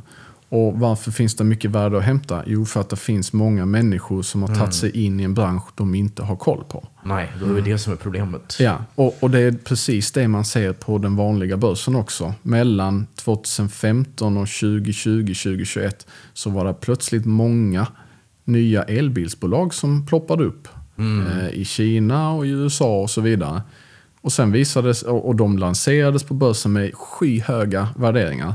Och varför finns det mycket värde att hämta? Jo, för att det finns många människor som har tagit sig in i en bransch de inte har koll på. Nej, då är det det som är problemet. Ja, och, och det är precis det man ser på den vanliga börsen också. Mellan 2015 och 2020-2021 så var det plötsligt många nya elbilsbolag som ploppade upp. Eh, I Kina och i USA och så vidare. Och sen visades, och, de lanserades på börsen med skyhöga värderingar.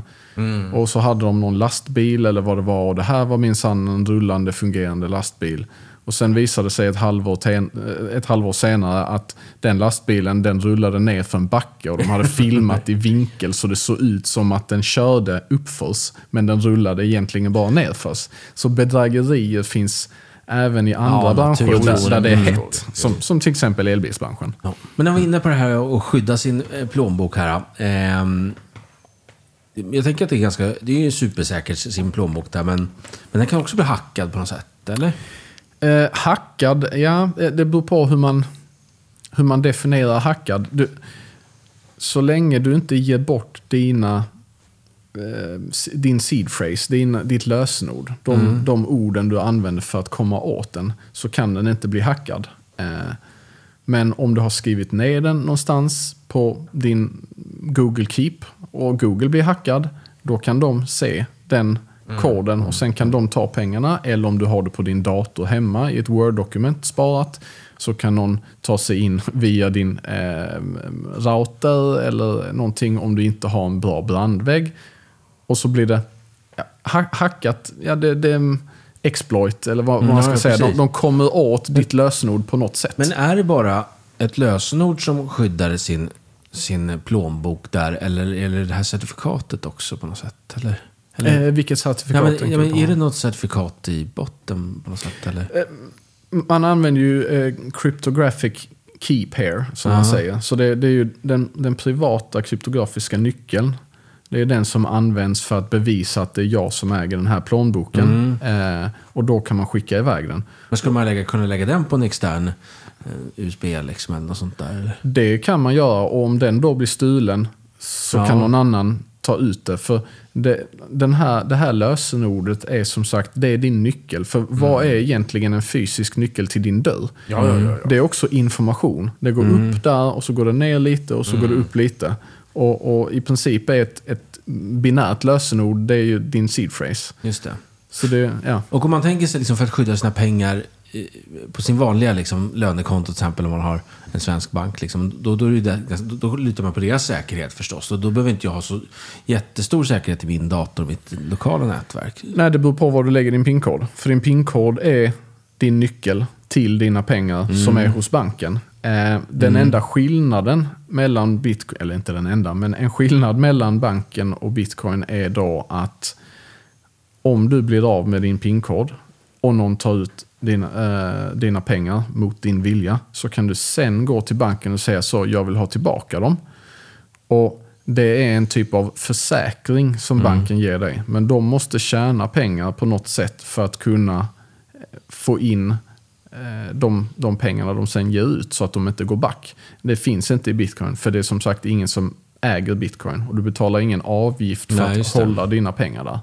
Och så hade de någon lastbil eller vad det var och det här var minsann en rullande fungerande lastbil. Och sen visade det sig ett halvår, ten, eh, ett halvår senare att den lastbilen den rullade ner för en backe och de hade filmat i vinkel så det såg ut som att den körde uppförs men den rullade egentligen bara nerförs. Så bedrägerier finns även i andra Ja, branscher där, där det är Mm. hett. Som, som till exempel elbilsbranschen. Ja. Men när vi är inne på det här att skydda sin eh, plånbok här. ehm, jag tänker att det är ganska, det är ju supersäkert sin plånbok där, men, men den kan också bli hackad på något sätt, eller? Eh, hackad, ja eh, det beror på hur man, hur man definierar hackad. Du, så länge du inte ger bort dina, eh, din seed phrase, din, ditt lösenord, de, de orden du använder för att komma åt den, så kan den inte bli hackad. Eh, men om du har skrivit ner den någonstans på din Google Keep och Google blir hackad, då kan de se den koden och sen kan de ta pengarna. Eller om du har det på din dator hemma i ett Word-dokument sparat så kan någon ta sig in via din eh, router eller någonting om du inte har en bra brandvägg. Och så blir det ja, ha- hackat, ja det, det exploit eller vad, vad man Mm, ska ja, säga. De, de kommer åt ditt lösenord på något sätt. Men är det bara ett lösenord som skyddar sin, sin plånbok där, eller eller det här certifikatet också på något sätt? Eller? Eller? Eh, vilket certifikat men, tänker ja, men är det något certifikat i botten på något sätt? Eller? Man använder ju eh, cryptographic keep here, som man Ja. säger. Så det, det är ju den, den privata kryptografiska nyckeln. Det är den som används för att bevisa att det är jag som äger den här plånboken. Mm. Eh, och då kan man skicka iväg den. Men skulle man lägga, kunna lägga den på en extern eh, USB liksom, eller något sånt där? Det kan man göra och om den då blir stulen så Ja. kan någon annan ta ut det. För det, den här, det här lösenordet är som sagt, det är din nyckel. För vad är egentligen en fysisk nyckel till din dörr? Ja, ja, ja, ja. Det är också information. Det går upp där och så går det ner lite och så går det upp lite. Och, och i princip är ett, ett binärt lösenord, det är ju din seed phrase. Just det. Så det, ja. Och om man tänker sig liksom för att skydda sina pengar på sin vanliga liksom, lönekonto, till exempel om man har en svensk bank, liksom, då, då, det, då, då litar man på deras säkerhet förstås. Och då behöver inte jag ha så jättestor säkerhet i min dator, mitt lokala nätverk. Nej, det beror på var du lägger din pinkod. För din pinkod är din nyckel till dina pengar som är hos banken. Eh, den enda skillnaden mellan bitcoin, eller inte den enda, men en skillnad mellan banken och bitcoin är då att om du blir av med din pinkod och någon tar ut dina, eh, dina pengar mot din vilja så kan du sen gå till banken och säga så, jag vill ha tillbaka dem. Och Det är en typ av försäkring som banken ger dig. Men de måste tjäna pengar på något sätt för att kunna eh, få in eh, de, de pengarna de sen ger ut så att de inte går back. Det finns inte i bitcoin för det är som sagt ingen som äger bitcoin och du betalar ingen avgift för Nej, att det. hålla dina pengar där.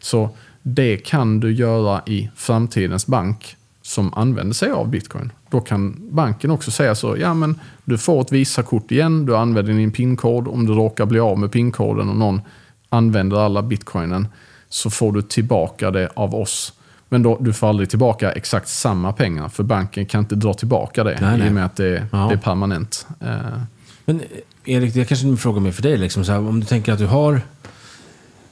Så det kan du göra i framtidens bank som använder sig av bitcoin. Då kan banken också säga så, ja men du får ett Visakort igen, du använder din pinkod. Om du råkar bli av med pinkoden och någon använder alla bitcoinen så får du tillbaka det av oss. Men då, du får aldrig tillbaka exakt samma pengar för banken kan inte dra tillbaka det Nej, nej. i och med att det, Ja. det är permanent. Eh, Men eh, Erik, är kanske en fråga mer för dig. Liksom, så här, om du tänker att du har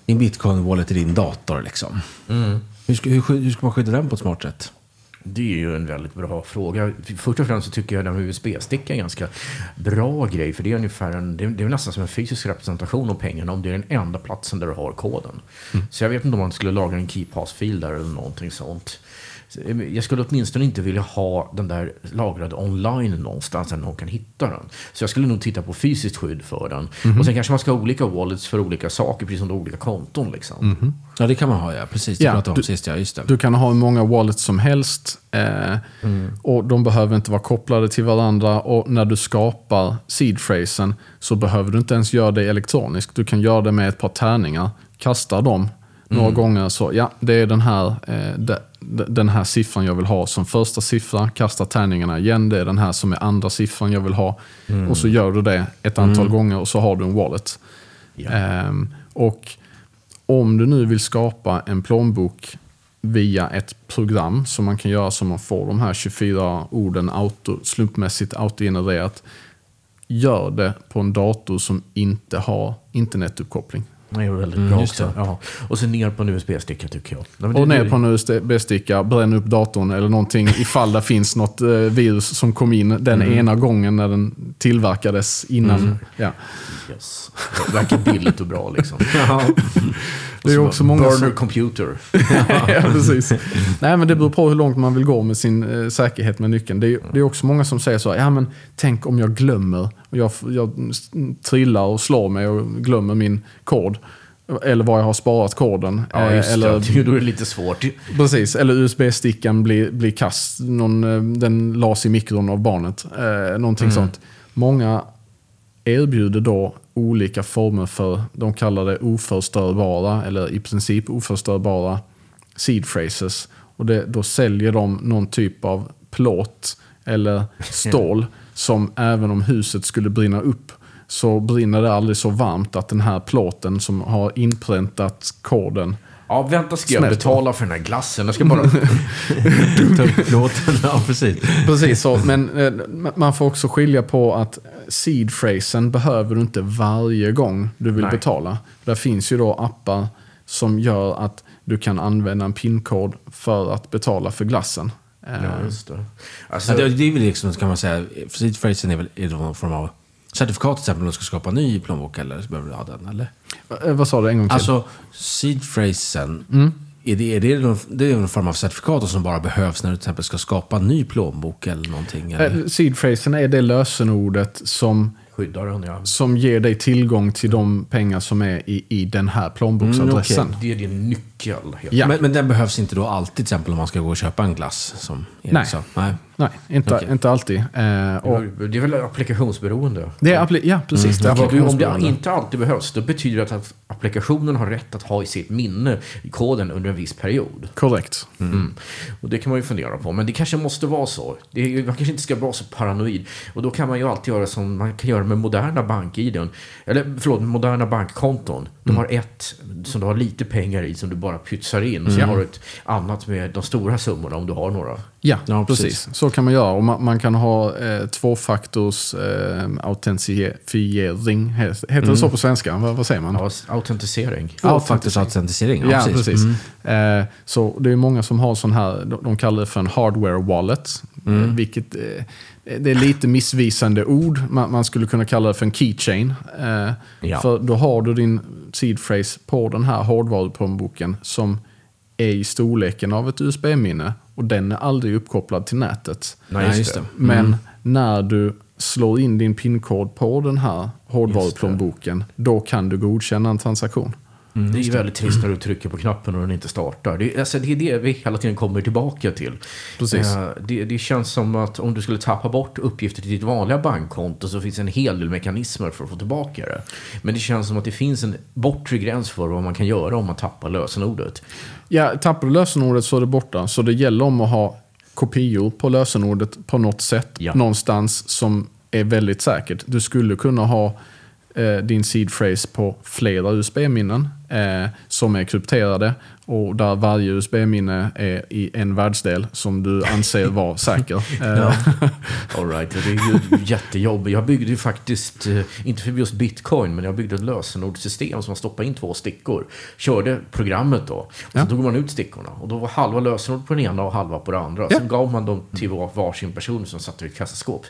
din bitcoin-wallet i din dator. Liksom. Hur, ska, hur, hur ska man skydda den på ett smart sätt? Det är ju en väldigt bra fråga. Först och främst så tycker jag den med USB-sticka är en ganska bra grej. För det är ungefär en, det är, det är nästan som en fysisk representation av pengarna om det är den enda platsen där du har koden. Så jag vet inte om man skulle lagra en keypass-fil där eller någonting sånt. Jag skulle åtminstone inte vilja ha den där lagrad online någonstans där någon kan hitta den. Så jag skulle nog titta på fysiskt skydd för den. Och sen kanske man ska ha olika wallets för olika saker, precis som är olika konton. Liksom. Ja, det kan man ha, ja. Precis, det Ja, pratade om du- sist. Ja, just det. Du kan ha hur många wallets som helst. Eh, Och de behöver inte vara kopplade till varandra. Och när du skapar seedphrasen så behöver du inte ens göra det elektroniskt. Du kan göra det med ett par tärningar. Kasta dem några gånger. Så ja, det är den här, eh, den här siffran jag vill ha som första siffra. Kasta tärningarna igen. Det är den här som är andra siffran jag vill ha. Och så gör du det ett antal gånger och så har du en wallet. Ja. Ehm, och om du nu vill skapa en plånbok via ett program som man kan göra så man får de här 24 orden auto, slumpmässigt autogenererat. Gör det på en dator som inte har internetuppkoppling. Det är väldigt Mm, bra också. Ja. Och sen ner på en USB-sticka tycker jag. Nej, Och ner på en USB-sticka, bränn upp datorn eller någonting ifall det finns något eh, virus som kom in den Mm. ena gången när den tillverkades innan. Ja. Yes. Det verkar billigt och bra liksom. Det är också många Burner som- computer. ja, precis. Nej, men det beror på hur långt man vill gå med sin eh, säkerhet med nyckeln. Det är, det är också många som säger så, ja men tänk om jag glömmer, och jag, jag trillar och slår mig och glömmer min kod. Eller var jag har sparat koden. Ja, Eh, just eller, det. Då är det lite svårt. Precis, eller USB-stickan blir, blir kast. Någon, eh, den las i mikron av barnet. Eh, någonting sånt. Många erbjuder då olika former för, de kallar det oförstörbara, eller i princip oförstörbara seed phrases. Och det, då säljer de någon typ av plåt eller stål som även om huset skulle brinna upp så brinner det aldrig så varmt att den här plåten som har inpräntat koden Ja, vänta ska jag Smält betala för den här glassen. Jag ska bara... Ta upp låten. Ja, precis. Precis så, men eh, man får också skilja på att seed-phrasen behöver du inte varje gång du vill Nej. betala. Där finns ju då appar som gör att du kan använda en pinkod för att betala för glassen. Eh, Ja, just det. Alltså, Ja, det, är väl liksom, kan man säga, seed phrasen är väl det någon form av certifikat till exempel om du ska skapa en ny plånbok eller så behöver du ha den, eller? eh, vad sa du en gång till? Alltså, seed phrasen, är det, är det, någon, det är någon form av certifikat som bara behövs när du till exempel ska skapa en ny plånbok eller någonting? Eller? Eh, Seed-phrasen är det lösenordet som, Skyddar den, ja. som ger dig tillgång till de pengar som är i, i den här plånboksadressen. Mm, Det är din nyckel. Helt. Ja. Men, men den behövs inte då alltid till exempel om man ska gå och köpa en glass? Som Nej. sa. Nej. Nej, inte, Okej. inte alltid. Eh, och Det är väl applikationsberoende. det är appli- ja, precis. Det är Om det inte alltid behövs, då betyder det att applikationen har rätt att ha i sitt minne koden under en viss period. Korrekt. Mm. Och det kan man ju fundera på. Men det kanske måste vara så. Det man kanske inte ska vara så paranoid. Och då kan man ju alltid göra som man kan göra med moderna bank-id. Eller förlåt, moderna bankkonton. De har ett som du har lite pengar i som du bara pytsar in. Och sen har du ett annat med de stora summorna om du har några. Ja, Ja, precis. precis. Så kan man göra. Och man, man kan ha eh, tvåfaktors eh, autentifiering. He- Heter det så på svenska? Vad, vad säger man? Ja, autentisering. Faktiskt autentisering. Ja, Ja, precis. precis. Mm. Eh, så det är många som har sån här, de, de kallar det för en hardware wallet. Mm. Eh, vilket eh, det är lite missvisande ord. Man, man skulle kunna kalla det för en keychain. Eh, Ja. För då har du din seed phrase på den här hårdvaruplånboken som är i storleken av ett USB-minne. Och den är aldrig uppkopplad till nätet. Nej, just det. Men när du slår in din pinkod på den här hårdvaruplånboken, då kan du godkänna en transaktion. Det är ju väldigt trist när du trycker på knappen och den inte startar. Det, är- alltså, det är det vi hela tiden kommer tillbaka till. Precis. Eh, det, det känns som att om du skulle tappa bort uppgifter till ditt vanliga bankkonto så finns en hel del mekanismer för att få tillbaka det. Men det känns som att det finns en bortre gräns för vad man kan göra om man tappar lösenordet. Ja, tappar du lösenordet så är det borta. Så det gäller om att ha kopior på lösenordet på något sätt. Ja. Någonstans som är väldigt säkert. Du skulle kunna ha eh, din seed phrase på flera USB-minnen eh, som är krypterade och där varje USB-minne är i en världsdel som du anser vara säker. Eh, All right. Det är ju jättejobbigt. Jag byggde ju faktiskt, eh, inte för just bitcoin, men jag byggde ett lösenordssystem som man stoppade in två stickor. Körde programmet då. Och så Ja. tog man ut stickorna. Och då var halva lösenord på den ena och halva på den andra. Ja. Sen gav man dem till var- varsin person som satte i ett kassaskåp.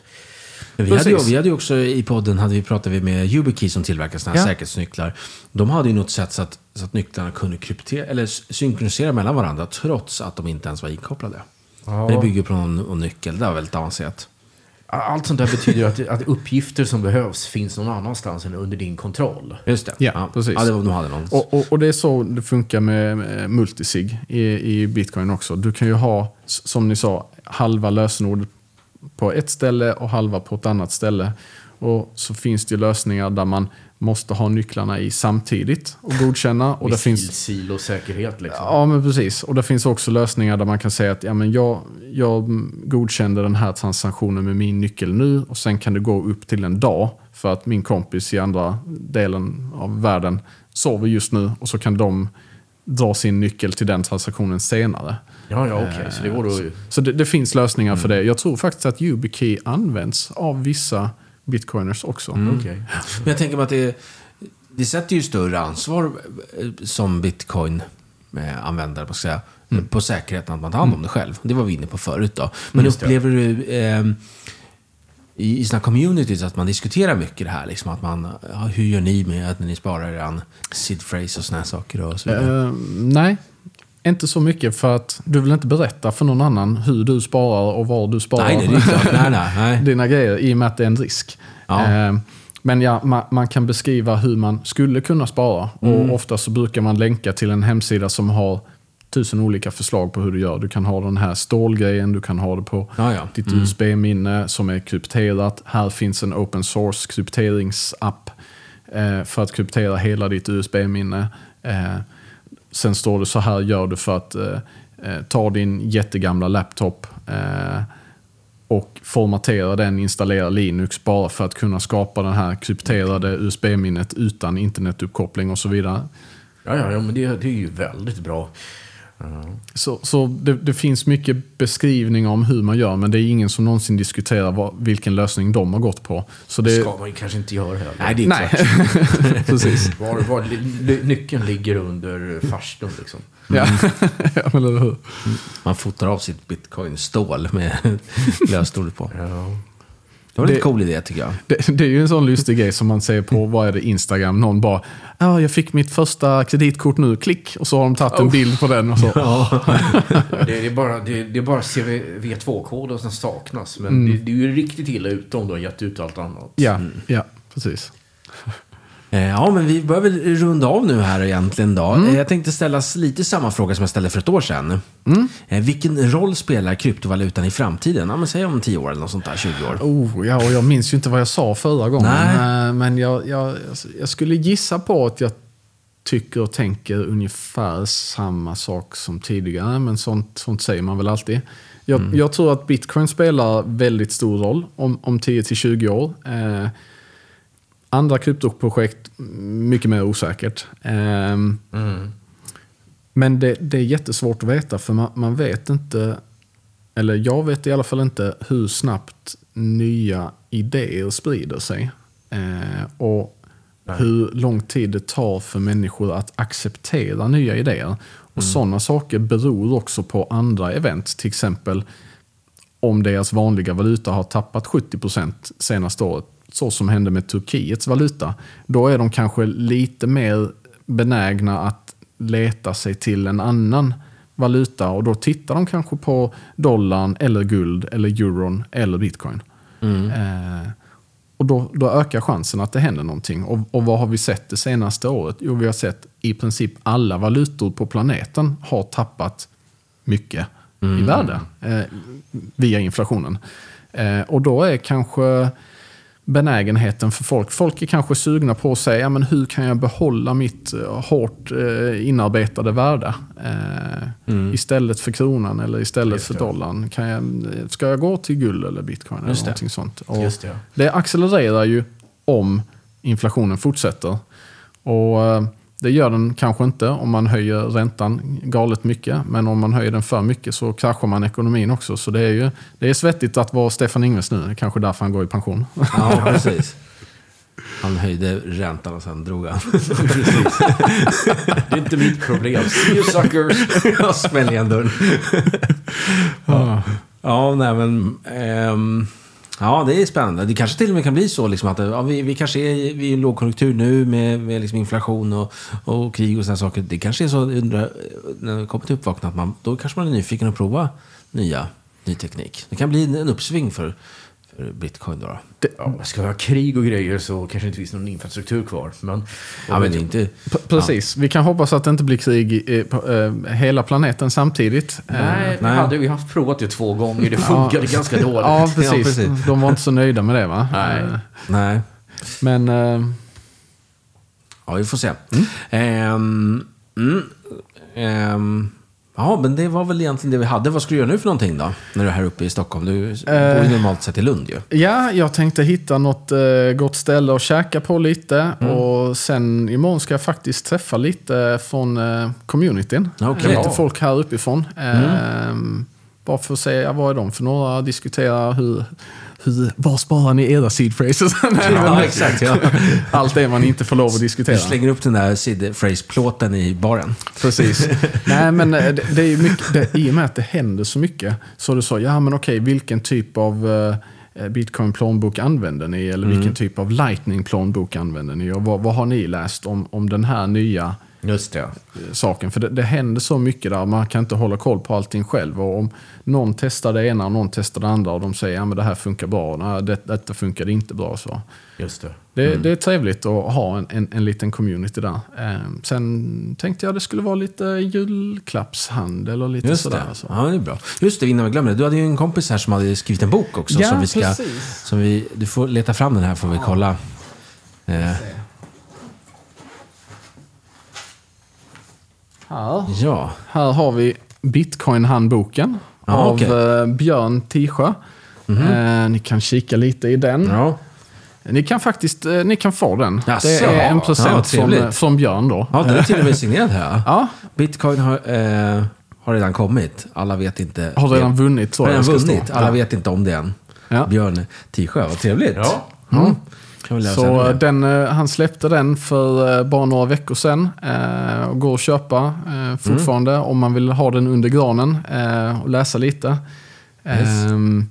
Vi hade, ju, vi hade ju också i podden hade vi pratade vi med YubiKey som tillverkar sådana här Ja. säkerhetsnycklar. De hade ju något sätt så att, så att nycklarna kunde kryptera, eller synkronisera mellan varandra trots att de inte ens var inkopplade. Ja. Det bygger på någon, nyckel. Det var väldigt avancerat. Allt sånt där betyder att, att uppgifter som behövs finns någon annanstans än under din kontroll. Just det. Ja, precis. Ja, det var, de hade någon. Och, och, och det är så det funkar med multisig i, i bitcoin också. Du kan ju ha, som ni sa, halva lösenord på ett ställe och halva på ett annat ställe. Och så finns det lösningar där man måste ha nycklarna i samtidigt och godkänna. Och det finns, Silosäkerhet liksom. ja, men precis. Och det finns också lösningar där man kan säga att ja, men jag, jag godkände den här transaktionen med min nyckel nu och sen kan det gå upp till en dag för att min kompis i andra delen av världen sover just nu och så kan de dra sin nyckel till den transaktionen senare. Ja, ja, okej. Så det går då... Så det, det finns lösningar för det. Jag tror faktiskt att YubiKey används av vissa bitcoiners också. Okej. Men jag tänker mig att det, det sätter ju större ansvar eh, som bitcoin-användare på, att säga, Mm. på säkerheten att man tar hand om det själv. Det var vi inne på förut. Då. Men Just det. upplever du eh, i, i sina communities att man diskuterar mycket det här? Liksom, att man, ja, hur gör ni med att ni sparar er seed phrase och såna här saker? Och så vidare? Eh, nej, inte så mycket för att du vill inte berätta för någon annan hur du sparar och var du sparar. nej, det är klart. Nej, nej, nej. dina grejer i och med att det är en risk. Ja. Eh, Men ja, man, man kan beskriva hur man skulle kunna spara. Mm. Och ofta så brukar man länka till en hemsida som har tusen olika förslag på hur du gör. Du kan ha den här stålgrejen, du kan ha det på Ja, ja. ditt Mm. USB-minne som är krypterat. Här finns en open source krypteringsapp eh, för att kryptera hela ditt USB-minne. Eh, sen står det så här gör du för att eh, eh, ta din jättegamla laptop eh, och formatera den, installera Linux bara för att kunna skapa det här krypterade USB-minnet utan internetuppkoppling och så vidare. Ja, ja, ja, men det, det är ju väldigt bra. Så, så det, det finns mycket beskrivning om hur man gör, men det är ingen som någonsin diskuterar vad, vilken lösning de har gått på. Så Det ska man ju kanske inte göra heller. Nej, det är nej, klart. precis. Var, var nyckeln ligger under farstun liksom. Ja. ja, men eller hur? Man fotar av sitt bitcoin-stål med lösenordet på. Ja. Det var en lite Det- cool idé tycker jag. Det, det är ju en sån lustig grej som man ser på, vad är det, Instagram. Någon bara, ja, jag fick mitt första kreditkort nu, klick. Och så har de tagit en bild på den och så. Det, är bara, det, det är bara CV2-koden som saknas. Men det, det är ju riktigt illa ute om du har gett ut allt annat. Ja, ja, precis. Eh, Ja, men vi börjar väl runda av nu här egentligen då. Mm. Eh, Jag tänkte ställa lite samma fråga som jag ställde för ett år sedan. Mm. Eh, Vilken roll spelar kryptovalutan i framtiden? Ja, men säg om 10 år eller något sånt där, 20 år. Oh, ja, och jag minns ju inte vad jag sa förra gången. Nej. Men jag, jag, jag skulle gissa på att jag tycker och tänker ungefär samma sak som tidigare. Men sånt, sånt säger man väl alltid. Jag, jag tror att bitcoin spelar väldigt stor roll om, om 10-20 år. Eh, andra kryptoprojekt, mycket mer osäkert. Ehm, Mm. men det, det är jättesvårt att veta för man, man vet inte, eller jag vet i alla fall inte hur snabbt nya idéer sprider sig. Eh, och hur lång tid det tar för människor att acceptera nya idéer. Och sådana saker beror också på andra event. Till exempel om deras vanliga valuta har tappat 70% senaste året, så som hände med Turkiets valuta, då är de kanske lite mer benägna att leta sig till en annan valuta och då tittar de kanske på dollarn eller guld eller euron eller bitcoin. Eh, och då, då ökar chansen att det händer någonting. Och, och vad har vi sett det senaste året? Jo, vi har sett i princip alla valutor på planeten har tappat mycket i värde eh, via inflationen. Eh, och då är kanske benägenheten för folk, folk är kanske sugna på att säga, ja, men hur kan jag behålla mitt eh, hårt eh, inarbetade värde? Eh, Eh, Istället för kronan eller istället för dollarn. Kan jag, ska jag gå till guld eller bitcoin eller Just det. någonting sånt? Och Just det. det accelererar ju om inflationen fortsätter. Och det gör den kanske inte om man höjer räntan galet mycket. Men om man höjer den för mycket så kraschar man ekonomin också. Så det är ju det är svettigt att vara Stefan Ingves nu. Det är kanske därför han går i pension. Ja, precis. Han höjde räntan och sen drog han. Det är inte mitt problem. See you suckers! Jag smällde igen dörren. ja. ja, nej men... ehm, ja, det är spännande. Det kanske till och med kan bli så liksom att ja, vi, vi kanske är i vi är i en lågkonjunktur nu med, med liksom inflation och, och krig och sådana saker. Det kanske är så undrar, när det kommer till uppvaknandet att man, då kanske man är nyfiken att prova nya, ny teknik. Det kan bli en uppsving för bitcoin då. då. Ja, ska vi ha krig och grejer så kanske det inte finns någon infrastruktur kvar. Men, Ja, men det är inte... Precis. Vi kan hoppas att det inte blir krig på eh, hela planeten samtidigt. Eh, Nej, vi nej. hade vi haft provat det två gånger. Det funkade ganska dåligt. Ja, precis. Ja, precis. De var inte så nöjda med det va? Nej. Eh, Nej. Men eh, Ja, vi får se. Ehm, mm, ehm, ja, men det var väl egentligen det vi hade. Vad ska du göra nu för någonting då? När du är här uppe i Stockholm. Du bor ju normalt sett i Lund ju. ja, jag tänkte hitta något eh, gott ställe att käka på lite. Och sen imorgon ska jag faktiskt träffa lite från eh, communityn. Okej. Lite folk här uppifrån. Eh, Bara för att se, vad är de för några? Diskutera hur, hur, var sparar ni era seed phrases? Nej, men- exakt. Ja. Allt det man inte får lov att Du diskutera. slänger upp den där sid phrase-plåten i baren. Precis. Nej, men eh, det, det är mycket, det, i och med att det händer så mycket. Så du sa, ja men okej, vilken typ av eh, bitcoin-plånbok använder ni? Eller vilken typ av lightning-plånbok använder ni? Och vad, vad har ni läst om, om den här nya Just det. saken? För det, det händer så mycket där, man kan inte hålla koll på allting själv. Och om någon testar det ena och någon testar det andra och de säger, ja men det här funkar bra, nej, det, detta funkar inte bra. Så. Just det. Det, det är trevligt att ha en, en, en liten community där. Eh, sen tänkte jag det skulle vara lite julklappshandel och lite Just sådär. det. Så. Ja, det är bra. Just det, innan vi glömmer det. Du hade ju en kompis här som hade skrivit en bok också. Ja, som vi ska, precis. som vi, du får leta fram den här får vi kolla. Eh, Här. ja. här har vi Bitcoin-handboken Ja, av okej. eh, Björn Tisjö. Eh, ni kan kika lite i den. ja. Ni kan faktiskt eh, ni kan få den. Jaså? det är en Ja, present från, trevligt. från Björn då. Ja, den är till och med signerad här. Ja, Bitcoin har, eh, har redan kommit. Alla vet inte. har redan vunnit tror Har jag redan vunnit. Alla Ja. vet inte om det än. Ja. Björn Tisjö, vad trevligt. Ja. Mm. Så den, eh, han släppte den för eh, bara några veckor sedan. Eh, och går att köpa eh, fortfarande om man vill ha den under granen och läsa lite. Ehm,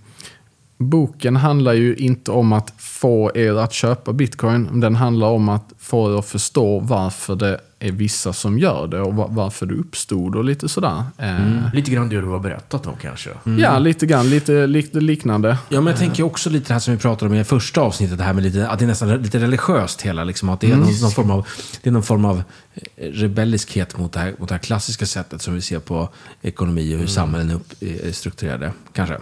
boken handlar ju inte om att få er att köpa bitcoin. Den handlar om att få er att förstå varför det är vissa som gör det och va- varför det uppstod och lite sådär. Eh, Lite grann det du har berättat om kanske. Ja, lite grann. Lite, lite liknande. Ja, men jag tänker också lite det här som vi pratade om i första avsnittet, det här med lite, att det är nästan lite religiöst hela, liksom, att det är, någon, någon form av, det är någon form av eh, rebelliskhet mot det, här, mot det här klassiska sättet som vi ser på ekonomi och hur samhällen är, upp, är strukturerade, kanske.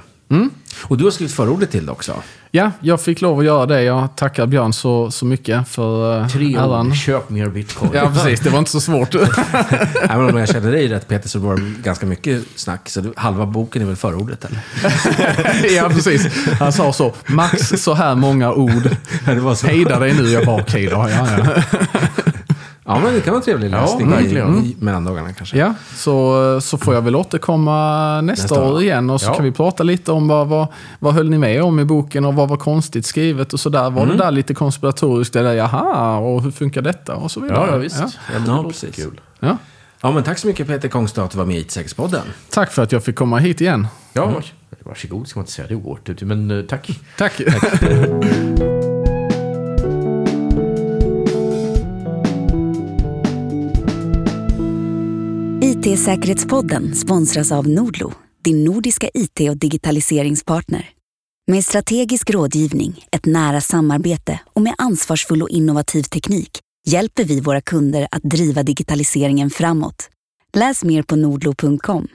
Och du har skrivit förordet till det också. Ja, jag fick lov att göra det. Jag tackar Björn så, så mycket för eh, Tre äran. ord, köp mer bitcoin. Ja, precis. Det var inte så svårt. Även om jag kände dig rätt Peter så var det ganska mycket snack. Så du- halva boken är väl förordet eller? ja, precis. Han sa så. Max så här många ord. Hejda dig nu. Jag bara okej då. Ja, ja. Ja, men det kan vara en trevlig läsning i, verkligen. i mellandagarna kanske. ja så, så får jag väl återkomma nästa, Nästa år. igen. Och så Ja. kan vi prata lite om vad, vad, vad höll ni med om i boken och vad var konstigt skrivet och sådär. Var det där lite konspiratoriskt? Eller jaha, och hur funkar detta? Och så vidare. Ja, ja visst. Ja. Ja, men det Ja, precis. Kul. Ja. Ja, men tack så mycket Peter Kongstad att du var med i IT-säkerhetspodden. Tack för att jag fick komma hit igen. Ja, varsågod ska man inte säga. Det är hårt. Men eh, tack. Tack. IT-säkerhetspodden sponsras av Nordlo, din nordiska IT och digitaliseringspartner. Med strategisk rådgivning, ett nära samarbete och med ansvarsfull och innovativ teknik hjälper vi våra kunder att driva digitaliseringen framåt. Läs mer på nordlo.com.